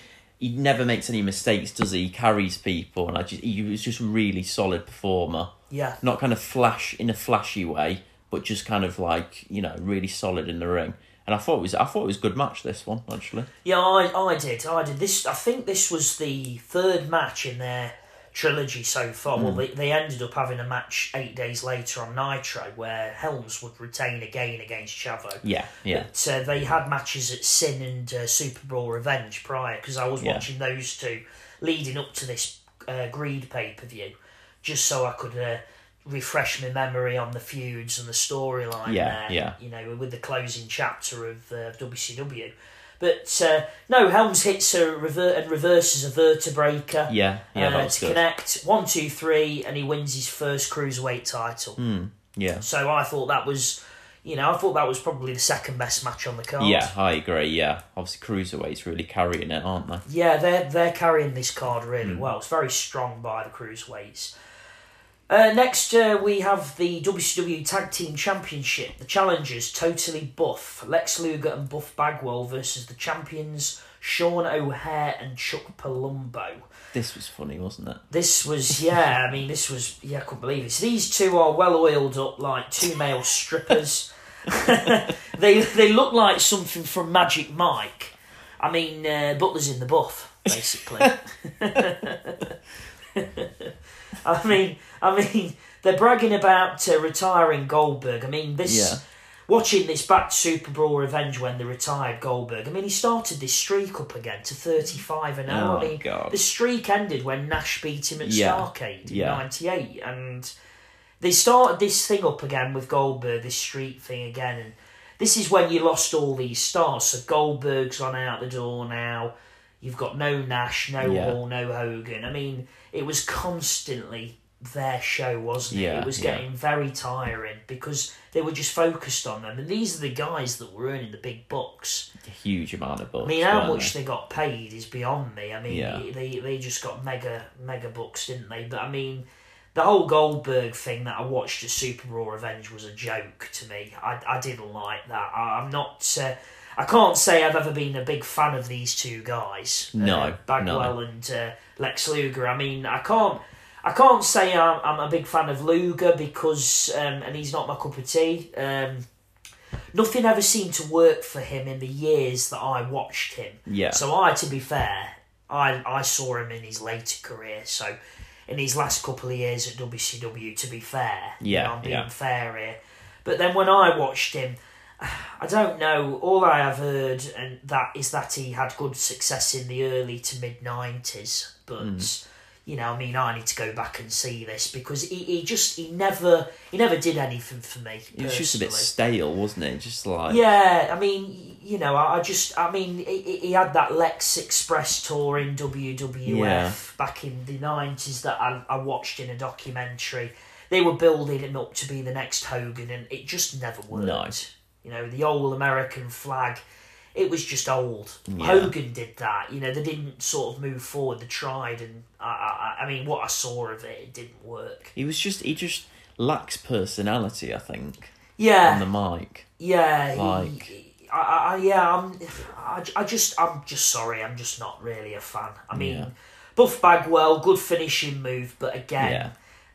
S1: he never makes any mistakes, does he? He carries people, and I just he was just a really solid performer.
S2: Yeah,
S1: Not kind of flash in a flashy way, but just kind of like you know really solid in the ring. And I thought it was I thought it was a good match this one actually.
S2: yeah, I, I did, I did. This, I think this was the third match in their trilogy so far. Well, they, they ended up having a match eight days later on Nitro, where Helms would retain again against Chavo.
S1: Yeah, yeah,
S2: But uh, they had matches at Sin and uh, SuperBrawl Revenge prior because I was
S1: Yeah.
S2: watching those two leading up to this uh, Greed pay per view, just so I could uh, refresh my memory on the feuds and the storyline.
S1: Yeah,
S2: there,
S1: yeah.
S2: You know, with the closing chapter of uh, WCW. But uh, no, Helms hits a rever- and reverses a Vertebreaker.
S1: yeah, yeah.
S2: uh,
S1: that was
S2: to
S1: good.
S2: connect one, two, three, and he wins his first cruiserweight title.
S1: Hmm. Yeah,
S2: So I thought that was, you know, I thought that was probably the second best match on the card.
S1: yeah. I agree. Yeah, obviously cruiserweights really carrying it, aren't they?
S2: Yeah, they're they're carrying this card really well. It's very strong by the cruiserweights. Uh, next, uh, we have the WCW Tag Team Championship. The challengers, Totally Buff, Lex Luger and Buff Bagwell versus the champions, Sean O'Haire and Chuck Palumbo.
S1: This was funny, wasn't it?
S2: This was, yeah, I mean, this was, yeah, I couldn't believe it. So these two are well oiled up like two male strippers. they they look like something from Magic Mike. I mean, uh, Butler's in the buff, basically. I mean, I mean, they're bragging about uh, retiring Goldberg. I mean, this
S1: Yeah.
S2: watching this back to SuperBrawl Revenge when they retired Goldberg. I mean, he started this streak up again to thirty-five and now.
S1: Oh,
S2: I mean,
S1: God.
S2: the streak ended when Nash beat him at
S1: Yeah.
S2: Starcade in
S1: Yeah.
S2: '98, and they started this thing up again with Goldberg, this streak thing again, and this is when you lost all these stars. So Goldberg's gone out the door now. You've got no Nash, no
S1: Yeah.
S2: Hall, no Hogan. I mean, it was constantly their show, wasn't it?
S1: Yeah,
S2: it was
S1: yeah.
S2: getting very tiring because they were just focused on them. And these are the guys that were earning the big bucks.
S1: A huge amount of bucks.
S2: I mean, how much they got paid is beyond me. I mean,
S1: Yeah.
S2: they they just got mega mega bucks, didn't they? But I mean, the whole Goldberg thing that I watched at SuperBrawl Revenge was a joke to me. I, I didn't like that. I, I'm not. Uh, I can't say I've ever been a big fan of these two guys.
S1: No,
S2: uh, Bagwell and uh, Lex Luger. I mean, I can't. I can't say I'm, I'm a big fan of Luger because, um, and he's not my cup of tea. Um, nothing ever seemed to work for him in the years that I watched him.
S1: Yeah.
S2: So I, to be fair, I I saw him in his later career. So in his last couple of years at WCW. To be fair, You
S1: Yeah,
S2: know, I'm being
S1: yeah.
S2: fair here. But then when I watched him, I don't know. All I have heard and that is that he had good success in the early to mid nineties. But
S1: Hmm.
S2: you know, I mean, I need to go back and see this because he, he just he never he never did anything for me.
S1: It was just a bit stale, wasn't it? Just like
S2: Yeah, I mean, you know, I I just, I mean, he, he- he had that Lex Express tour in WWF
S1: Yeah.
S2: back in the nineties that I, I watched in a documentary. They were building him up to be the next Hogan, and it just never worked.
S1: No.
S2: You know, the old American flag, it was just old.
S1: Yeah.
S2: Hogan did that. You know, they didn't sort of move forward. They tried, and I, I, I mean, what I saw of it, it didn't work.
S1: he was just he just lacks personality. I think
S2: Yeah,
S1: on the mic.
S2: Yeah,
S1: Like-
S2: he- I, I, yeah, I'm, I, I just, I'm just sorry, I'm just not really a fan. I mean,
S1: Yeah.
S2: Buff Bagwell, good finishing move, but again,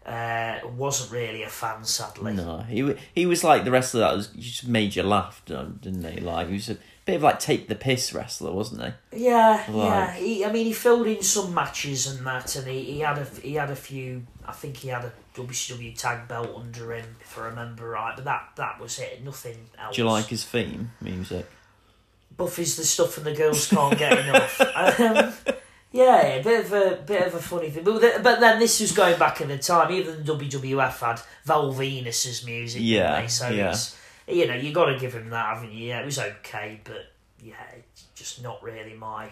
S2: uh, wasn't really a fan, sadly.
S1: No, he he was like the rest of that was just made you laugh, didn't he? Like he was a bit of like take the piss wrestler, wasn't he?
S2: Yeah, yeah. He, I mean, he filled in some matches and that, and he, he had a he had a few. I think he had a WCW tag belt under him, if I remember right. But that that was it. Nothing else.
S1: Do you like his theme music?
S2: Buffy's the stuff and the girls can't get enough. Um, yeah, a bit of a bit of a funny thing, but th- but then this was going back in the time. Even WWF had Val Venis's music,
S1: Yeah?
S2: So
S1: yeah.
S2: it's you know you got to give him that, haven't you? Yeah, it was okay, but yeah, it's just not really my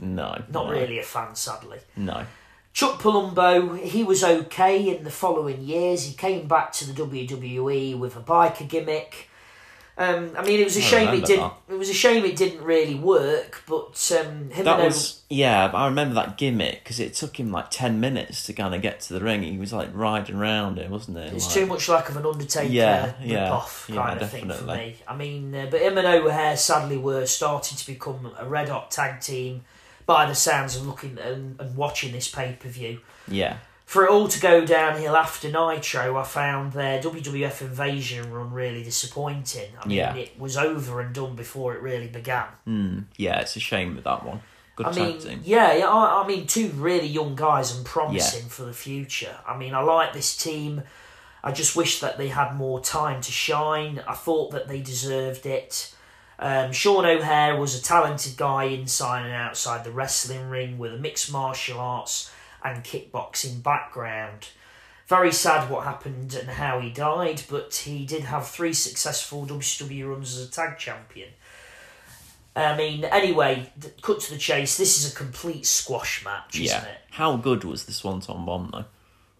S1: No,
S2: not
S1: no,
S2: really a fan, sadly.
S1: No,
S2: Chuck Palumbo, he was okay in the following years. He came back to the WWE with a biker gimmick. Um, I mean, it was a
S1: I
S2: shame it didn't. It was a shame it didn't really work. But um, him
S1: that
S2: and
S1: was yeah. I remember that gimmick because it took him like ten minutes to kind of get to the ring. He was like riding around it, wasn't it?
S2: it's
S1: Like-
S2: too much like of an Undertaker
S1: Yeah, yeah, yeah,
S2: kind of thing for me. I mean, uh, but him and O'Haire sadly were starting to become a red hot tag team by the sounds of looking and, and watching this pay per view.
S1: Yeah,
S2: For it all to go downhill after Nitro, I found their WWF Invasion run really disappointing. I mean,
S1: Yeah.
S2: it was over and done before it really began.
S1: mm, yeah. It's a shame with that one. Good
S2: I mean,
S1: team.
S2: yeah, yeah. I, I mean, two really young guys and promising for the future. I mean, I like this team. I just wish that they had more time to shine. I thought that they deserved it. Um, Sean O'Haire was a talented guy inside and outside the wrestling ring with a mixed martial arts and kickboxing background. Very sad what happened and how he died, but he did have three successful WCW runs as a tag champion. I mean, anyway, cut to the chase. This is a complete squash match, isn't it?
S1: How good was the Swanton bomb though?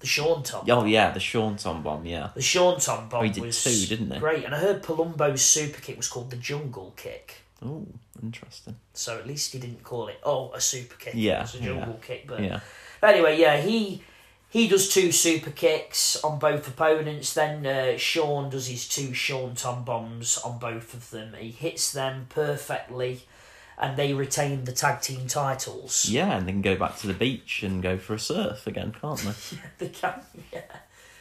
S2: The Seanton.
S1: Oh yeah, the Swanton bomb. Yeah.
S2: The Seanton bomb
S1: Oh, he did
S2: was
S1: two, didn't he?
S2: great, and I heard Palumbo's super kick was called the Jungle Kick.
S1: Oh, interesting.
S2: So at least he didn't call it oh a super kick.
S1: Yeah,
S2: it's a jungle kick. But
S1: Yeah.
S2: But anyway, yeah, he he does two super kicks on both opponents. Then uh, Sean does his two Seanton bombs on both of them. He hits them perfectly, and they retain the tag team titles.
S1: Yeah, and they can go back to the beach and go for a surf again, can't they?
S2: They can, yeah.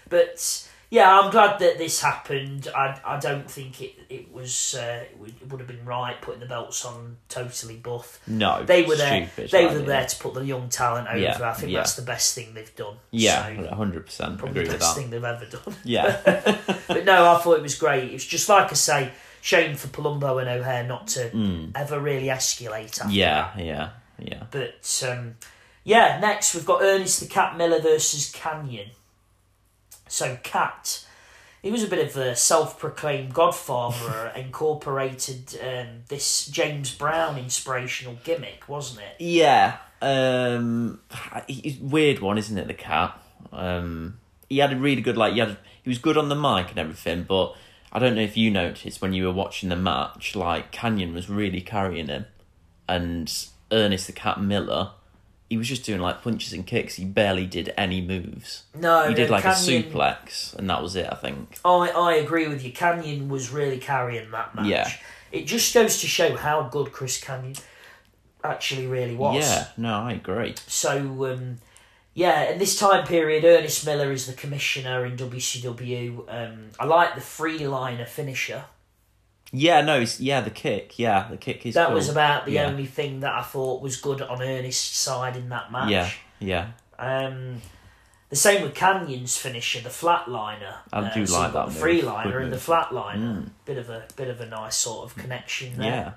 S2: But yeah, I'm glad that this happened. I, I don't think it it was uh, it, would, it would have been right putting the belts on totally buff.
S1: No,
S2: They were there. They
S1: like,
S2: were there to put the young talent over.
S1: Yeah,
S2: I think
S1: yeah.
S2: that's the best thing they've done.
S1: Yeah,
S2: So,
S1: hundred percent
S2: probably
S1: agree
S2: the best thing they've ever done.
S1: Yeah,
S2: but no, I thought it was great. It's just like I say, shame for Palumbo and O'Haire not to ever really escalate after
S1: Mm. yeah,
S2: that.
S1: yeah, yeah.
S2: But um, yeah, next we've got Ernest the Cat Miller versus Kanyon. So Cat, he was a bit of a self-proclaimed godfather, incorporated um, this James Brown inspirational gimmick, wasn't it?
S1: Yeah, um, he's weird one, isn't it? The cat. Um, he had a really good like. He had he was good on the mic and everything, but I don't know if you noticed when you were watching the match, like Kanyon was really carrying him, and Ernest the Cat Miller, he was just doing like punches and kicks. He barely did any moves.
S2: No,
S1: he did like
S2: Kanyon,
S1: a suplex, and that was it. I think.
S2: I, I agree with you. Kanyon was really carrying that match.
S1: Yeah.
S2: It just goes to show how good Chris Kanyon actually really was.
S1: Yeah, no, I agree.
S2: So, um, yeah, in this time period, Ernest Miller is the commissioner in WCW. Um, I like the free liner finisher.
S1: Yeah, no, yeah, the kick, yeah, the kick is.
S2: That
S1: cool.
S2: was about the
S1: Yeah.
S2: only thing that I thought was good on Ernest's side in that match.
S1: Yeah, yeah,
S2: Um, The same with Kanyon's finisher, the flatliner.
S1: I do
S2: so
S1: like that
S2: The freeliner and the flatliner. Bit of a bit of a nice sort of connection there.
S1: Yeah.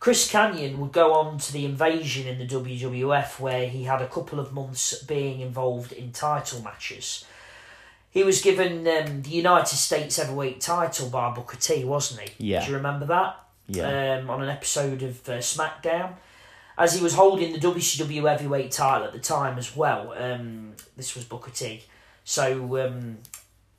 S2: Chris Kanyon would go on to the invasion in the WWF, where he had a couple of months being involved in title matches. He was given um, the United States Heavyweight title by Booker T, wasn't he?
S1: Yeah.
S2: Do you remember that?
S1: Yeah.
S2: Um, on an episode of uh, SmackDown. As he was holding the WCW Heavyweight title at the time as well. Um, this was Booker T. So um,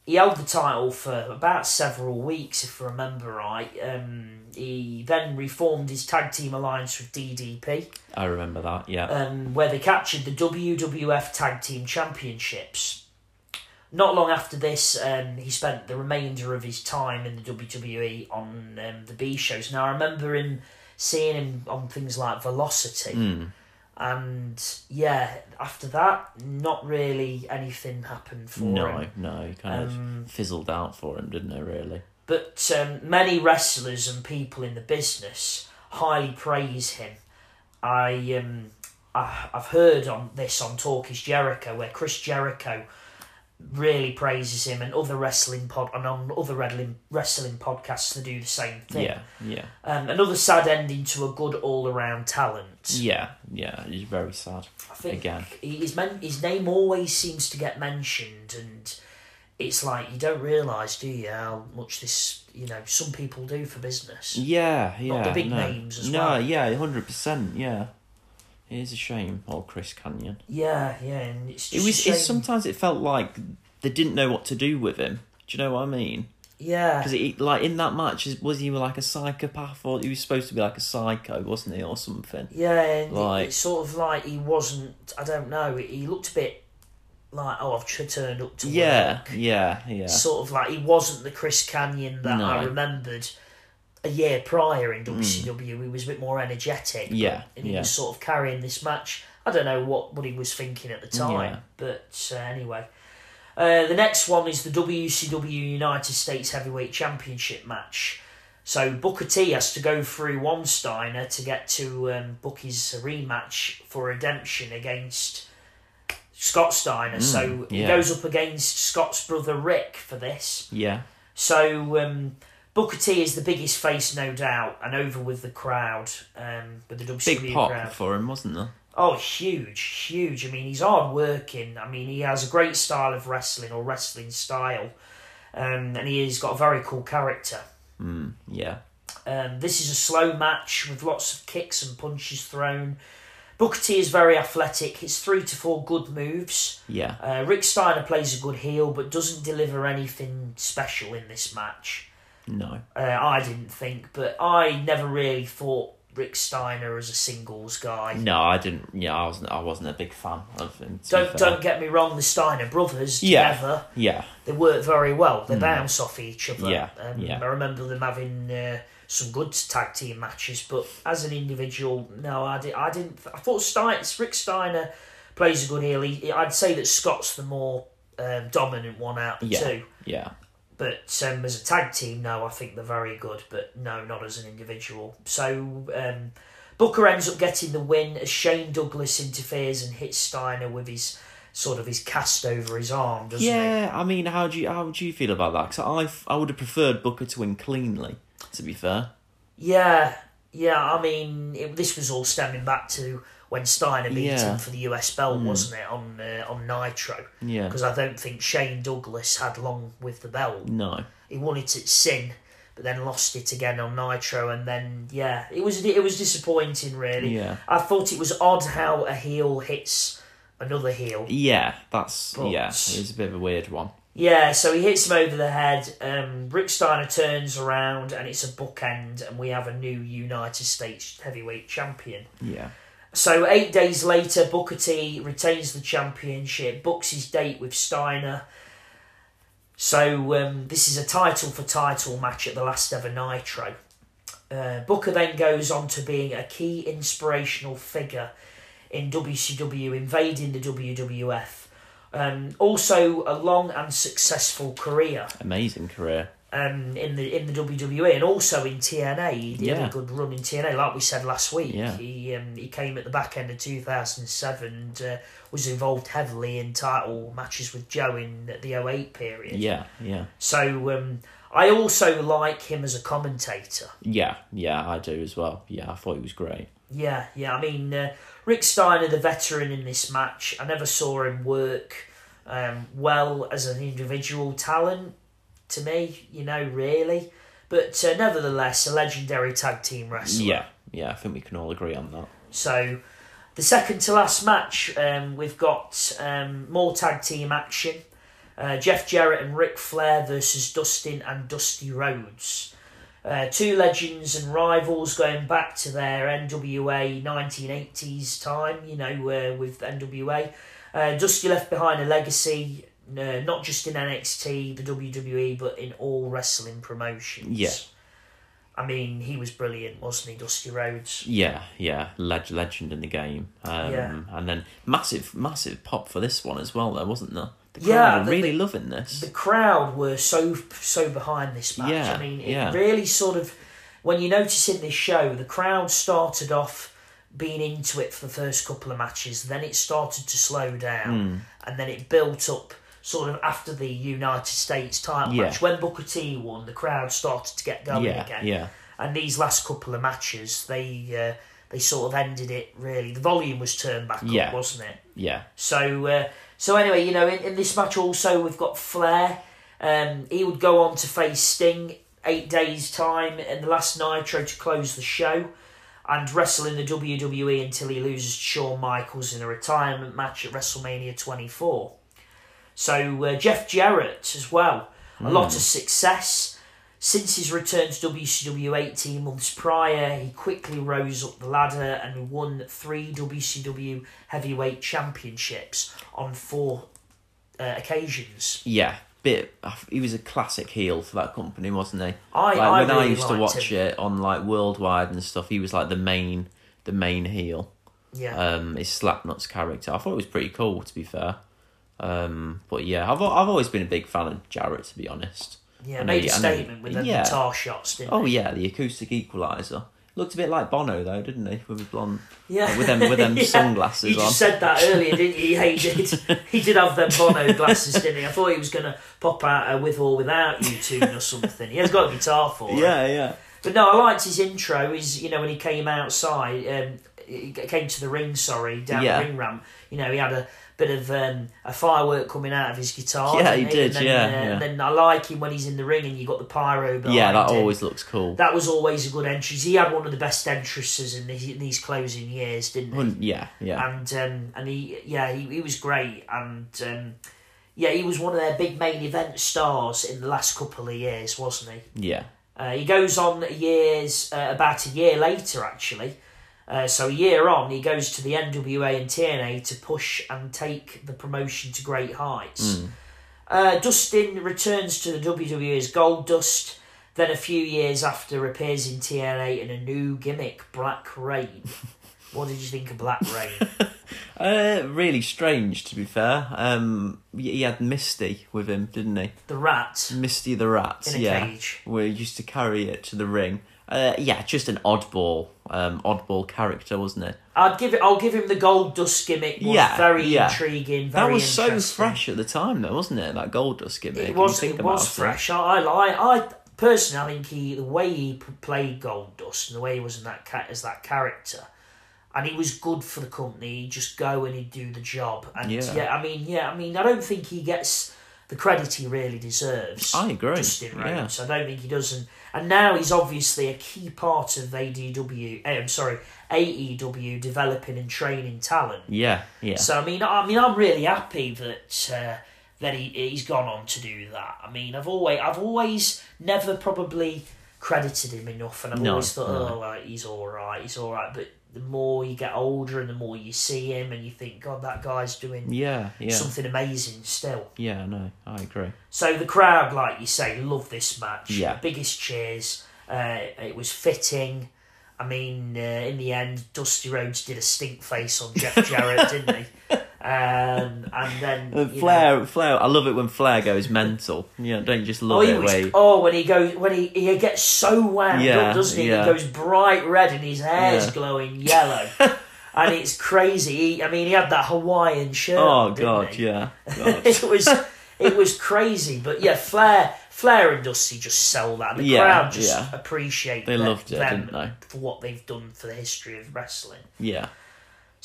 S2: he held the title for about several weeks, if I remember right. Um, he then reformed his tag team alliance with DDP,
S1: I remember that. Yeah.
S2: um, where they captured the WWF Tag Team Championships. Not long after this, um, he spent the remainder of his time in the WWE on um, the B shows. Now, I remember him seeing him on things like Velocity.
S1: Mm.
S2: And yeah, after that, not really anything happened for
S1: no,
S2: him.
S1: no, he kind
S2: Um,
S1: of fizzled out for him, didn't it? Really.
S2: But um, many wrestlers and people in the business highly praise him. I um, I, I've heard on this on Talk is Jericho where Chris Jericho really praises him, and other wrestling pod and on other wrestling wrestling podcasts they do the same thing.
S1: Yeah, yeah,
S2: Um, another sad ending to a good all around talent.
S1: yeah, yeah. He's very sad.
S2: I think
S1: Again.
S2: his men, his name always seems to get mentioned, and it's like you don't realise, do you, how much this you know some people do for business.
S1: Yeah, yeah.
S2: the big
S1: no.
S2: names as
S1: no,
S2: well.
S1: No, yeah, hundred percent. Yeah. It is a shame, old Chris Kanyon.
S2: Yeah, yeah, and it's
S1: It was.
S2: a shame.
S1: It, sometimes it felt like they didn't know what to do with him. Do you know what I mean?
S2: yeah,
S1: Because like in that match, was he like a psychopath or he was supposed to be like a psycho, wasn't he, or something?
S2: yeah, and
S1: like-
S2: it's sort of like he wasn't. I don't know. He looked a bit like oh, I've turned up to
S1: Yeah,
S2: work.
S1: yeah, yeah, yeah.
S2: Sort of like he wasn't the Chris Kanyon that I remembered a year prior in WCW. He was a bit more energetic.
S1: Mm. Yeah,
S2: and he
S1: yeah.
S2: was sort of carrying this match. I don't know what, what he was thinking at the time,
S1: Yeah.
S2: but uh, anyway. Uh, the next one is the WCW United States Heavyweight Championship match. So Booker T has to go through one Steiner to get to um, book his rematch for redemption against Scott Steiner. so he
S1: Mm, yeah.
S2: goes up against Scott's brother Rick for this.
S1: yeah,
S2: So um, Booker T is the biggest face, no doubt, and over with the crowd, um, with the WCW
S1: big pop
S2: crowd.
S1: for him, wasn't there?
S2: Oh, huge, huge. I mean, he's hard working. I mean, he has a great style of wrestling or wrestling style, um, and he has got a very cool character.
S1: Mm, yeah,
S2: Um, this is a slow match with lots of kicks and punches thrown. Booker T is very athletic. It's three to four good moves.
S1: yeah,
S2: Uh, Rick Steiner plays a good heel, but doesn't deliver anything special in this match.
S1: No,
S2: Uh, I didn't think, but I never really thought Rick Steiner as a singles guy.
S1: no. I didn't. Yeah, I wasn't. I wasn't a big fan of him.
S2: Don't don't get me wrong, the Steiner brothers
S1: Yeah.
S2: together
S1: Yeah,
S2: they work very well. They bounce off each other.
S1: Yeah,
S2: Um,
S1: yeah.
S2: I remember them having uh, some good tag team matches, but as an individual, no, I, did, I didn't. I thought Stein, Rick Steiner plays a good heel. He, I'd say that Scott's the more um, dominant one out of the
S1: Yeah.
S2: two.
S1: yeah,
S2: But um, as a tag team, no, I think they're very good. But no, not as an individual. So um, Booker ends up getting the win as Shane Douglas interferes and hits Steiner with his sort of his cast over his arm, doesn't he?
S1: yeah. I mean, how do you how would you feel about that? Because I I would have preferred Booker to win cleanly. To be fair,
S2: Yeah, yeah. I mean, it, this was all stemming back to when Steiner beat
S1: Yeah.
S2: Him for the US belt, wasn't it, on uh, on Nitro?
S1: yeah,
S2: Because I don't think Shane Douglas had long with the belt.
S1: no,
S2: He won it at Sin, but then lost it again on Nitro, and then yeah, it was it was disappointing. Really,
S1: yeah,
S2: I thought it was odd how a heel hits another heel.
S1: yeah. That's
S2: But-
S1: yeah. it's a bit of a weird one.
S2: Yeah, so he hits him over the head. Um, Rick Steiner turns around, and it's a bookend, and we have a new United States heavyweight champion.
S1: Yeah,
S2: So eight days later, Booker T retains the championship, books his date with Steiner. So um, this is a title for title match at the last ever Nitro. Uh, Booker then goes on to being a key inspirational figure in WCW, invading the WWF. Um, also, a long and successful career.
S1: amazing career.
S2: Um, in the in the WWE and also in TNA. He did
S1: Yeah.
S2: a good run in TNA, like we said last week.
S1: Yeah.
S2: He um, he came at the back end of two thousand seven and uh, was involved heavily in title matches with Joe in the 08 period.
S1: Yeah, yeah,
S2: So um, I also like him as a commentator.
S1: yeah, yeah. I do as well. Yeah, I thought he was great.
S2: Yeah, yeah. I mean, uh, Rick Steiner, the veteran in this match, I never saw him work um, well as an individual talent to me, you know, really. But uh, nevertheless, a legendary tag team wrestler.
S1: Yeah, yeah. I think we can all agree on that.
S2: So, the second to last match, um, we've got um, more tag team action. Uh, Jeff Jarrett and Ric Flair versus Dustin and Dusty Rhodes. Uh, two legends and rivals going back to their NWA 1980s time, you know, uh, with NWA. Uh, Dusty left behind a legacy, uh, not just in NXT, the WWE, but in all wrestling promotions.
S1: Yeah.
S2: I mean, he was brilliant, wasn't he, Dusty Rhodes?
S1: Yeah, yeah, leg- legend in the game. Um,
S2: Yeah.
S1: And then massive, massive pop for this one as well. There wasn't there. The crowd
S2: Yeah, the-
S1: really
S2: the-
S1: loving this.
S2: the crowd were so so behind this match.
S1: Yeah,
S2: I mean, it
S1: yeah.
S2: really sort of when you notice in this show, the crowd started off being into it for the first couple of matches, then it started to slow down,
S1: Hmm.
S2: and then it built up sort of after the United States title
S1: Yeah.
S2: match. When Booker T won, the crowd started to get going
S1: yeah,
S2: again.
S1: yeah,
S2: And these last couple of matches, they uh, they sort of ended it really. The volume was turned back
S1: Yeah.
S2: up, wasn't it?
S1: yeah,
S2: So, uh, so anyway, you know, in, in this match also we've got Flair. Um, he would go on to face Sting eight days time in the last Nitro to close the show, and wrestle in the WWE until he loses to Shawn Michaels in a retirement match at WrestleMania 24. So uh, Jeff Jarrett as well, a lot of success. Since his return to WCW 18 months prior, he quickly rose up the ladder and won three WCW heavyweight championships on four uh, occasions.
S1: yeah. Bit. He was a classic heel for that company, wasn't he?
S2: I-
S1: like
S2: I
S1: when I
S2: really
S1: used to watch
S2: him.
S1: it on like Worldwide and stuff, he was like the main, the main heel.
S2: Yeah.
S1: Um, his Slapnuts character. I thought it was pretty cool, to be fair. Um, but yeah, I've I've always been a big fan of Jarrett, to be honest.
S2: yeah,
S1: I
S2: made
S1: you-
S2: a
S1: I know you-
S2: statement with the
S1: yeah.
S2: guitar shots, didn't
S1: Oh
S2: he?
S1: yeah, the acoustic equalizer. Looked a bit like Bono though, didn't he? With his blonde,
S2: Yeah.
S1: with them with them
S2: Yeah.
S1: sunglasses
S2: You
S1: on.
S2: just said that earlier, didn't you? He did. He did have them Bono glasses, didn't he? I thought he was to pop out a with or without you tune or something. He has got a guitar for it.
S1: yeah, yeah,
S2: But no, I liked his intro. His, you know, when he came outside, um, he came to the ring. Sorry, down
S1: Yeah.
S2: the ring ramp. You know, he had a bit of um, a firework coming out of his guitar.
S1: Yeah,
S2: didn't
S1: he did,
S2: And then,
S1: yeah,
S2: uh,
S1: yeah.
S2: And then I like him when he's in the ring and you got the pyro behind
S1: yeah. That
S2: him.
S1: always looks cool.
S2: That was always a good entrance. He had one of the best entrances in these, in these closing years, didn't he?
S1: Yeah, yeah,
S2: and um, and he yeah he, he was great and um, yeah he was one of their big main event stars in the last couple of years wasn't he
S1: yeah,
S2: uh, he goes on years uh, about a year later actually uh, so a year on he goes to the NWA and TNA to push and take the promotion to great heights uh, Dustin returns to the WWE as Gold Dust then a few years after appears in TNA in a new gimmick Black Reign what did you think of Black Reign
S1: Uh, really strange, to be fair. Um, he he had Misty with him, didn't he?
S2: the rat
S1: Misty the rat.
S2: in a
S1: yeah,
S2: cage.
S1: where he used to carry it to the ring. Uh, yeah, just an oddball, um, oddball character, wasn't it?
S2: I'd give it. I'll give him the gold dust gimmick. Was
S1: Yeah,
S2: very
S1: yeah.
S2: intriguing. Very
S1: that was so fresh at the time, though, wasn't it? That gold dust gimmick.
S2: It was. It was fresh. I, I like. I personally, I think he the way he played Gold Dust and the way he was in that cat as that character, and he was good for the company. He'd just go and he'd do the job. And
S1: Yeah.
S2: yeah, I mean, yeah, I mean, I don't think he gets the credit he really deserves.
S1: I agree.
S2: Dustin
S1: yeah.
S2: Rhodes. I don't think he does, and, and now he's obviously a key part of ADW. eh, I'm sorry, AEW developing and training talent.
S1: Yeah, yeah.
S2: So I mean, I mean, I'm really happy that uh, that he he's gone on to do that. I mean, I've always I've always never probably credited him enough, and I've
S1: No,
S2: always thought,
S1: no.
S2: oh, like, he's all right, he's all right. But the more you get older, and the more you see him, and you think, God, that guy's doing
S1: yeah, yeah.
S2: something amazing still.
S1: Yeah, no, I agree.
S2: So the crowd, like you say, love this match.
S1: Yeah.
S2: biggest cheers. Uh, it was fitting. I mean, uh, in the end, Dusty Rhodes did a stink face on Jeff Jarrett, didn't he? Um, and then
S1: Uh,
S2: you know-
S1: Flair, Flair. I love it when Flair goes mental. Yeah, don't you just love
S2: Oh,
S1: it?
S2: was,
S1: he-
S2: oh, when he goes, when he, he gets so wound
S1: Yeah,
S2: up, doesn't he?
S1: yeah.
S2: He goes bright red and his hair's
S1: Yeah.
S2: glowing yellow, and it's crazy. He, I mean, he had that Hawaiian shirt.
S1: oh god,
S2: he?
S1: yeah. God.
S2: it was, it was crazy. But yeah, Flair, Flair and Dusty just sell that. The
S1: Yeah,
S2: crowd just
S1: yeah.
S2: appreciate.
S1: They
S2: them-
S1: loved it,
S2: them
S1: didn't they?
S2: For what they've done for the history of wrestling.
S1: yeah.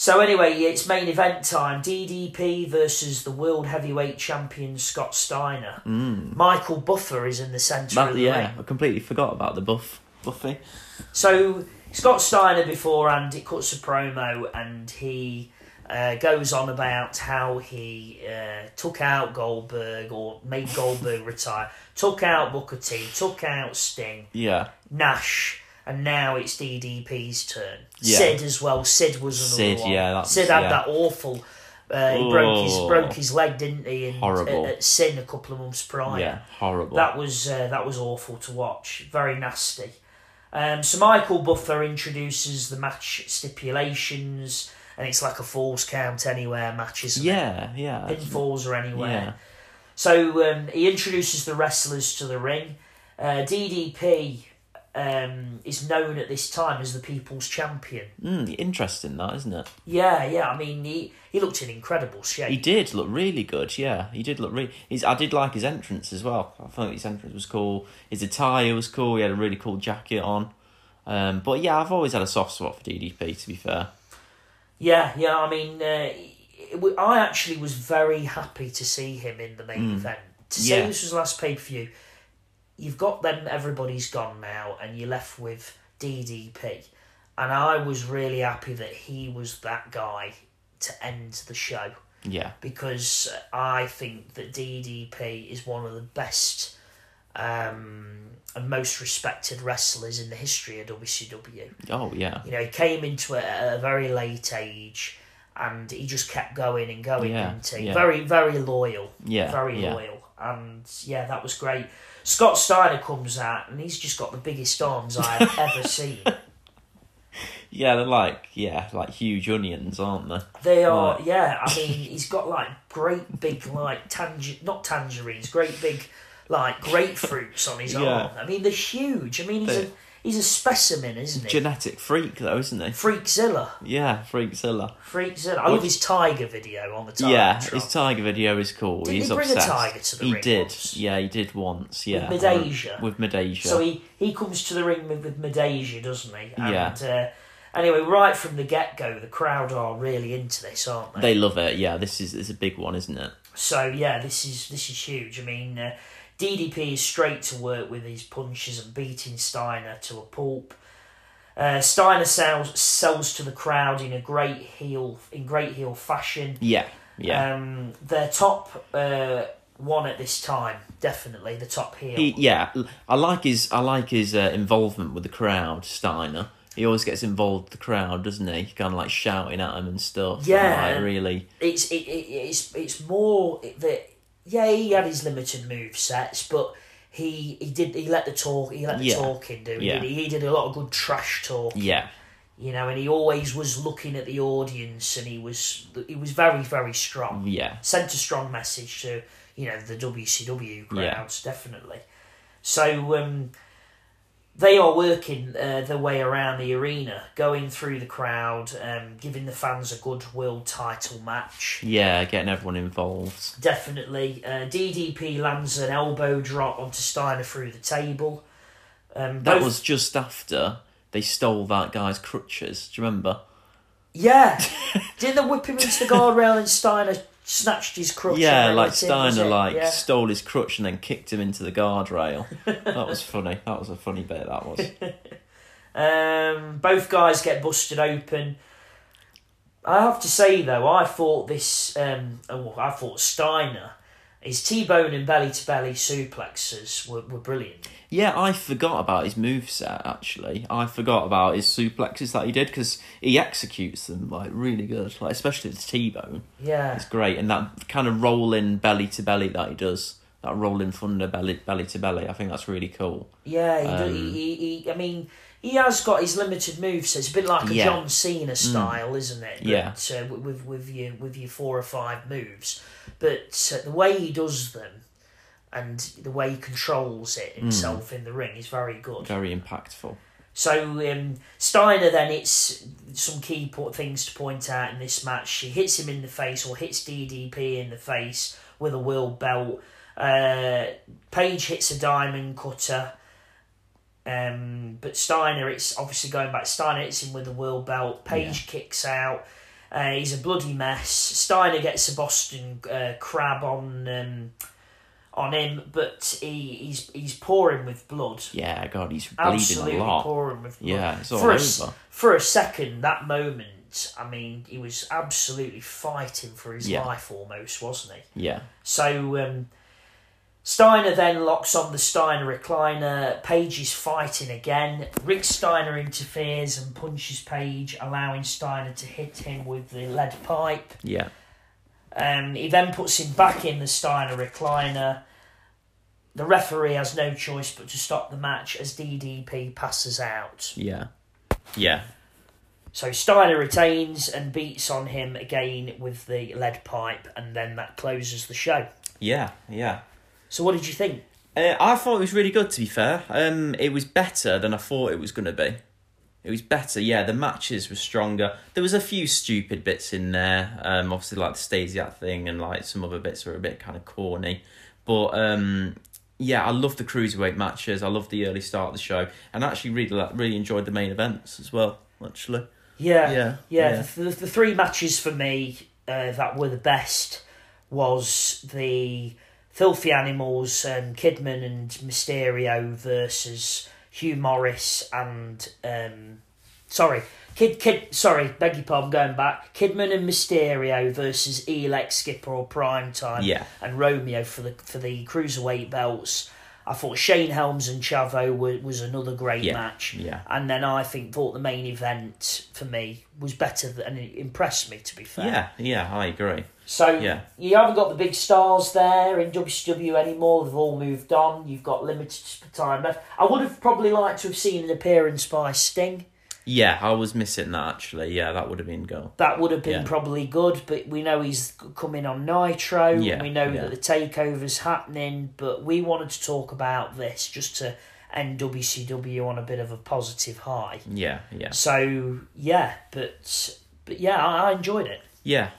S2: So anyway, it's main event time. DDP versus the world heavyweight champion Scott Steiner. Mm. Michael Buffer is in the centre
S1: That,
S2: of the
S1: yeah,
S2: ring.
S1: I completely forgot about the buff Buffy.
S2: So Scott Steiner beforehand, it cuts a promo and he uh, goes on about how he uh, took out Goldberg or made Goldberg retire, took out Booker T, took out Sting,
S1: Yeah.
S2: Nash, and now it's DDP's turn.
S1: Yeah.
S2: Sid as well. Sid was another
S1: Sid,
S2: one.
S1: yeah, that's-
S2: Sid had
S1: yeah.
S2: that awful. Uh, he broke his
S1: Oh.
S2: broke his leg, didn't he?
S1: Horrible.
S2: At, at Sin a couple of months prior.
S1: Yeah. Horrible.
S2: That was uh, that was awful to watch. Very nasty. Um, so Michael Buffer introduces the match stipulations, and it's like a falls count anywhere match, isn't it?
S1: yeah, yeah.
S2: Pinfalls or anywhere.
S1: Yeah.
S2: So um, he introduces the wrestlers to the ring. Uh, DDP um, is known at this time as the People's Champion.
S1: Mm, interesting, that isn't it?
S2: Yeah, yeah. I mean, he, he looked in incredible shape.
S1: He did look really good. Yeah, he did look really. He's. I did like his entrance as well. I thought his entrance was cool. His attire was cool. He had a really cool jacket on. Um, but yeah, I've always had a soft spot for DDP. To be fair.
S2: Yeah, yeah. I mean, uh, it I actually was very happy to see him in the main event. To say this was the last pay per view, you've got them. Everybody's gone now, and you're left with DDP. And I was really happy that he was that guy to end the show
S1: Yeah.
S2: because I think that DDP is one of the best um, and most respected wrestlers in the history of WCW.
S1: Oh yeah.
S2: You know, he came into it at a very late age, and he just kept going and going.
S1: Yeah,
S2: didn't he?
S1: yeah.
S2: Very, very loyal.
S1: Yeah,
S2: very
S1: yeah.
S2: loyal, and yeah, that was great. Scott Steiner comes out, and he's just got the biggest arms I've ever seen.
S1: Yeah, they're like yeah, like huge onions, aren't they?
S2: They are,
S1: Right.
S2: yeah. I mean, he's got like great big, like tanger, not tangerines, great big, like grapefruits on his
S1: Yeah.
S2: arm. I mean, they're huge. I mean, he's a
S1: They-
S2: he's a specimen, isn't he?
S1: Genetic freak though, isn't he?
S2: Freakzilla,
S1: Yeah, freakzilla.
S2: Freakzilla. I love his tiger video on the tiger.
S1: yeah, his tiger video is cool. He's
S2: he bring a
S1: obsessed.
S2: tiger to the
S1: he
S2: ring He
S1: did.
S2: once?
S1: Yeah, he did once. Yeah,
S2: With Midajah.
S1: With Midajah.
S2: So he, he comes to the ring with, with Midajah, doesn't he? And,
S1: Yeah.
S2: Uh, anyway, right from the get go, the crowd are really into this, aren't they?
S1: they love it. Yeah, this is it's a big one, isn't it?
S2: So yeah, this is this is huge. I mean, uh, DDP is straight to work with his punches and beating Steiner to a pulp. Uh, Steiner sells sells to the crowd in a great heel in great heel fashion.
S1: Yeah, yeah.
S2: Um, their top uh, one at this time, definitely the top heel.
S1: He, yeah, I like his I like his uh, involvement with the crowd, Steiner. He always gets involved with the crowd, doesn't he? Kind of like shouting at him and stuff.
S2: Yeah.
S1: and, like, really.
S2: it's it, it, it's it's more that yeah he had his limited move sets, but he he did he let the talk he let the
S1: Yeah.
S2: talking do.
S1: Yeah.
S2: He, he did a lot of good trash talk.
S1: Yeah,
S2: you know, and he always was looking at the audience, and he was he was very very strong.
S1: yeah,
S2: Sent a strong message to you know the WCW
S1: Yeah.
S2: crowds definitely. So um, they are working uh, their way around the arena, going through the crowd, um, giving the fans a good world title match.
S1: yeah. Getting everyone involved.
S2: Definitely, uh, DDP lands an elbow drop onto Steiner through the table. Um,
S1: That was just after they stole that guy's crutches. Do you remember?
S2: Yeah. Didn't they whip him into the guardrail and Steiner snatched his crutch?
S1: yeah, like
S2: let him, was
S1: Steiner like
S2: Yeah.
S1: stole his crutch and then kicked him into the guardrail. that was funny. That was a funny bit. That was.
S2: Um, both guys get busted open. I have to say though, I thought this. Um, oh, I thought Steiner, his T-bone and belly to belly suplexes were, were brilliant.
S1: Yeah, I forgot about his moveset actually. I forgot about his suplexes that he did because he executes them like really good, like especially the T bone.
S2: Yeah,
S1: It's great, and that kind of rolling belly to belly that he does, that rolling thunder belly belly to belly. I think that's really cool.
S2: yeah. He, do-
S1: Um,
S2: he, he, he, I mean, he has got his limited moves. So it's a bit like a
S1: Yeah.
S2: John Cena style, isn't it?
S1: Yeah.
S2: But, uh, with with your with your four or five moves, but uh, the way he does them, and the way he controls it himself in the ring is very good.
S1: Very impactful.
S2: So um, Steiner then it's some key things to point out in this match. She hits him in the face or hits DDP in the face with a world belt. Uh, Page hits a diamond cutter. Um, but Steiner, it's obviously going back. Steiner hits him with the world belt. Page kicks out. Uh, he's a bloody mess. Steiner gets a Boston uh, crab on um, on him, but he, he's he's pouring with blood
S1: Yeah, God, he's bleeding
S2: absolutely
S1: a lot.
S2: pouring with blood.
S1: Yeah, it's all
S2: for a,
S1: over.
S2: s- for a second, that moment, I mean, he was absolutely fighting for his
S1: Yeah.
S2: life almost, wasn't he?
S1: Yeah,
S2: So um, Steiner then locks on the Steiner recliner. Page is fighting again. Rick Steiner interferes and punches Page, allowing Steiner to hit him with the lead pipe.
S1: yeah,
S2: Um, he then puts him back in the Steiner recliner. The referee has no choice but to stop the match as DDP passes out.
S1: yeah, yeah.
S2: So Steiner retains and beats on him again with the lead pipe, and then that closes the show.
S1: Yeah, yeah.
S2: So, what did you think?
S1: Uh, I thought it was really good. To be fair, um, it was better than I thought it was going to be. It was better. Yeah, the matches were stronger. There was a few stupid bits in there. Um, obviously like the Stasiak thing and like some other bits were a bit kind of corny, but um, yeah, I love the cruiserweight matches. I love the early start of the show, and I actually really like- really enjoyed the main events as well. Actually,
S2: Yeah,
S1: Yeah,
S2: yeah.
S1: yeah.
S2: The, the, the three matches for me uh, that were the best was the Filthy Animals, um, Kidman and Mysterio versus Hugh Morrus and um, sorry, Kid Kid. Sorry, beg your pardon. Going back, Kidman and Mysterio versus Elix Skipper or Primetime
S1: yeah,
S2: and Romeo for the for the cruiserweight belts. I thought Shane Helms and Chavo were, was another great
S1: Yeah,
S2: match.
S1: yeah.
S2: And then I think thought the main event for me was better th- and it impressed me to be fair.
S1: yeah, yeah. I agree.
S2: So
S1: Yeah.
S2: you haven't got the big stars there in WCW anymore. They've all moved on. You've got limited time left. I would have probably liked to have seen an appearance by Sting.
S1: Yeah, I was missing that actually. Yeah, that would have been good.
S2: That would have been
S1: Yeah.
S2: probably good, but we know he's coming on Nitro.
S1: Yeah,
S2: we know
S1: yeah.
S2: that the takeover's happening, but we wanted to talk about this just to end WCW on a bit of a positive high.
S1: Yeah, yeah.
S2: So yeah, but but yeah, I, I enjoyed it.
S1: Yeah,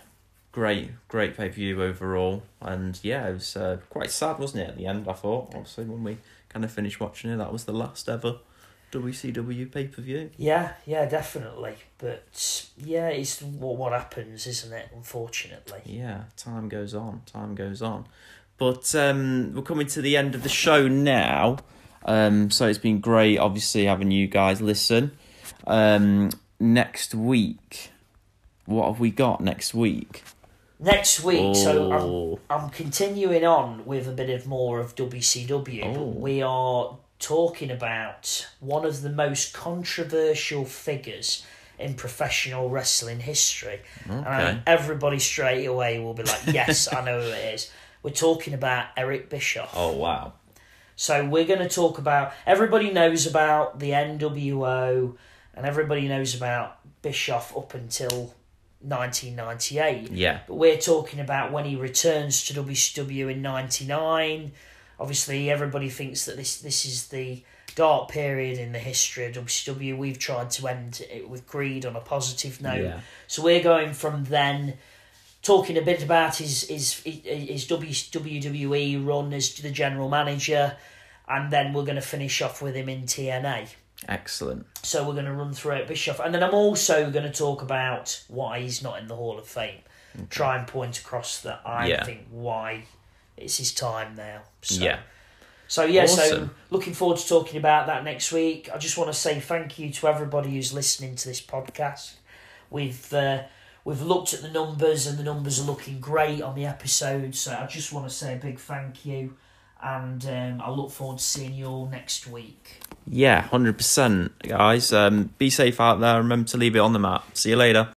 S1: great, great pay per view overall, and yeah, it was uh, quite sad, wasn't it? At the end, I thought. Obviously, when we kind of finished watching it, that was the last ever WCW pay per view.
S2: Yeah, yeah, definitely. But yeah, it's what what happens, isn't it? Unfortunately.
S1: Yeah, time goes on, time goes on, but um, we're coming to the end of the show now. Um, so it's been great, obviously, having you guys listen. Um, next week, what have we got next week?
S2: Next week, so I'm
S1: Oh.
S2: I'm continuing on with a bit of more of WCW,
S1: Oh.
S2: but we are talking about one of the most controversial figures in professional wrestling history. And
S1: Okay.
S2: think everybody straight away will be like, yes, I know who it is. We're talking about Eric Bischoff.
S1: Oh wow!
S2: So we're going to talk about. Everybody knows about the NWO, and everybody knows about Bischoff up until 1998.
S1: Yeah,
S2: But we're talking about when he returns to WCW in '99. Obviously, everybody thinks that this this is the dark period in the history of WCW. We've tried to end it with greed on a positive note.
S1: Yeah.
S2: So we're going from then talking a bit about his his his WWE run as the general manager, and then we're going to finish off with him in TNA.
S1: Excellent.
S2: So we're going to run through it, Bischoff, and then I'm also going to talk about why he's not in the Hall of Fame. Try and point across that I
S1: Yeah.
S2: think why it's his time now. So,
S1: Yeah.
S2: So yeah, so looking forward to talking about that next week. I just want to say thank you to everybody who's listening to this podcast. We've uh, we've looked at the numbers and the numbers are looking great on the episodes. So I just want to say a big thank you, and um, I look forward to seeing you all next week.
S1: Yeah, hundred percent, guys. Um, be safe out there. Remember to leave it on the mat. See you later.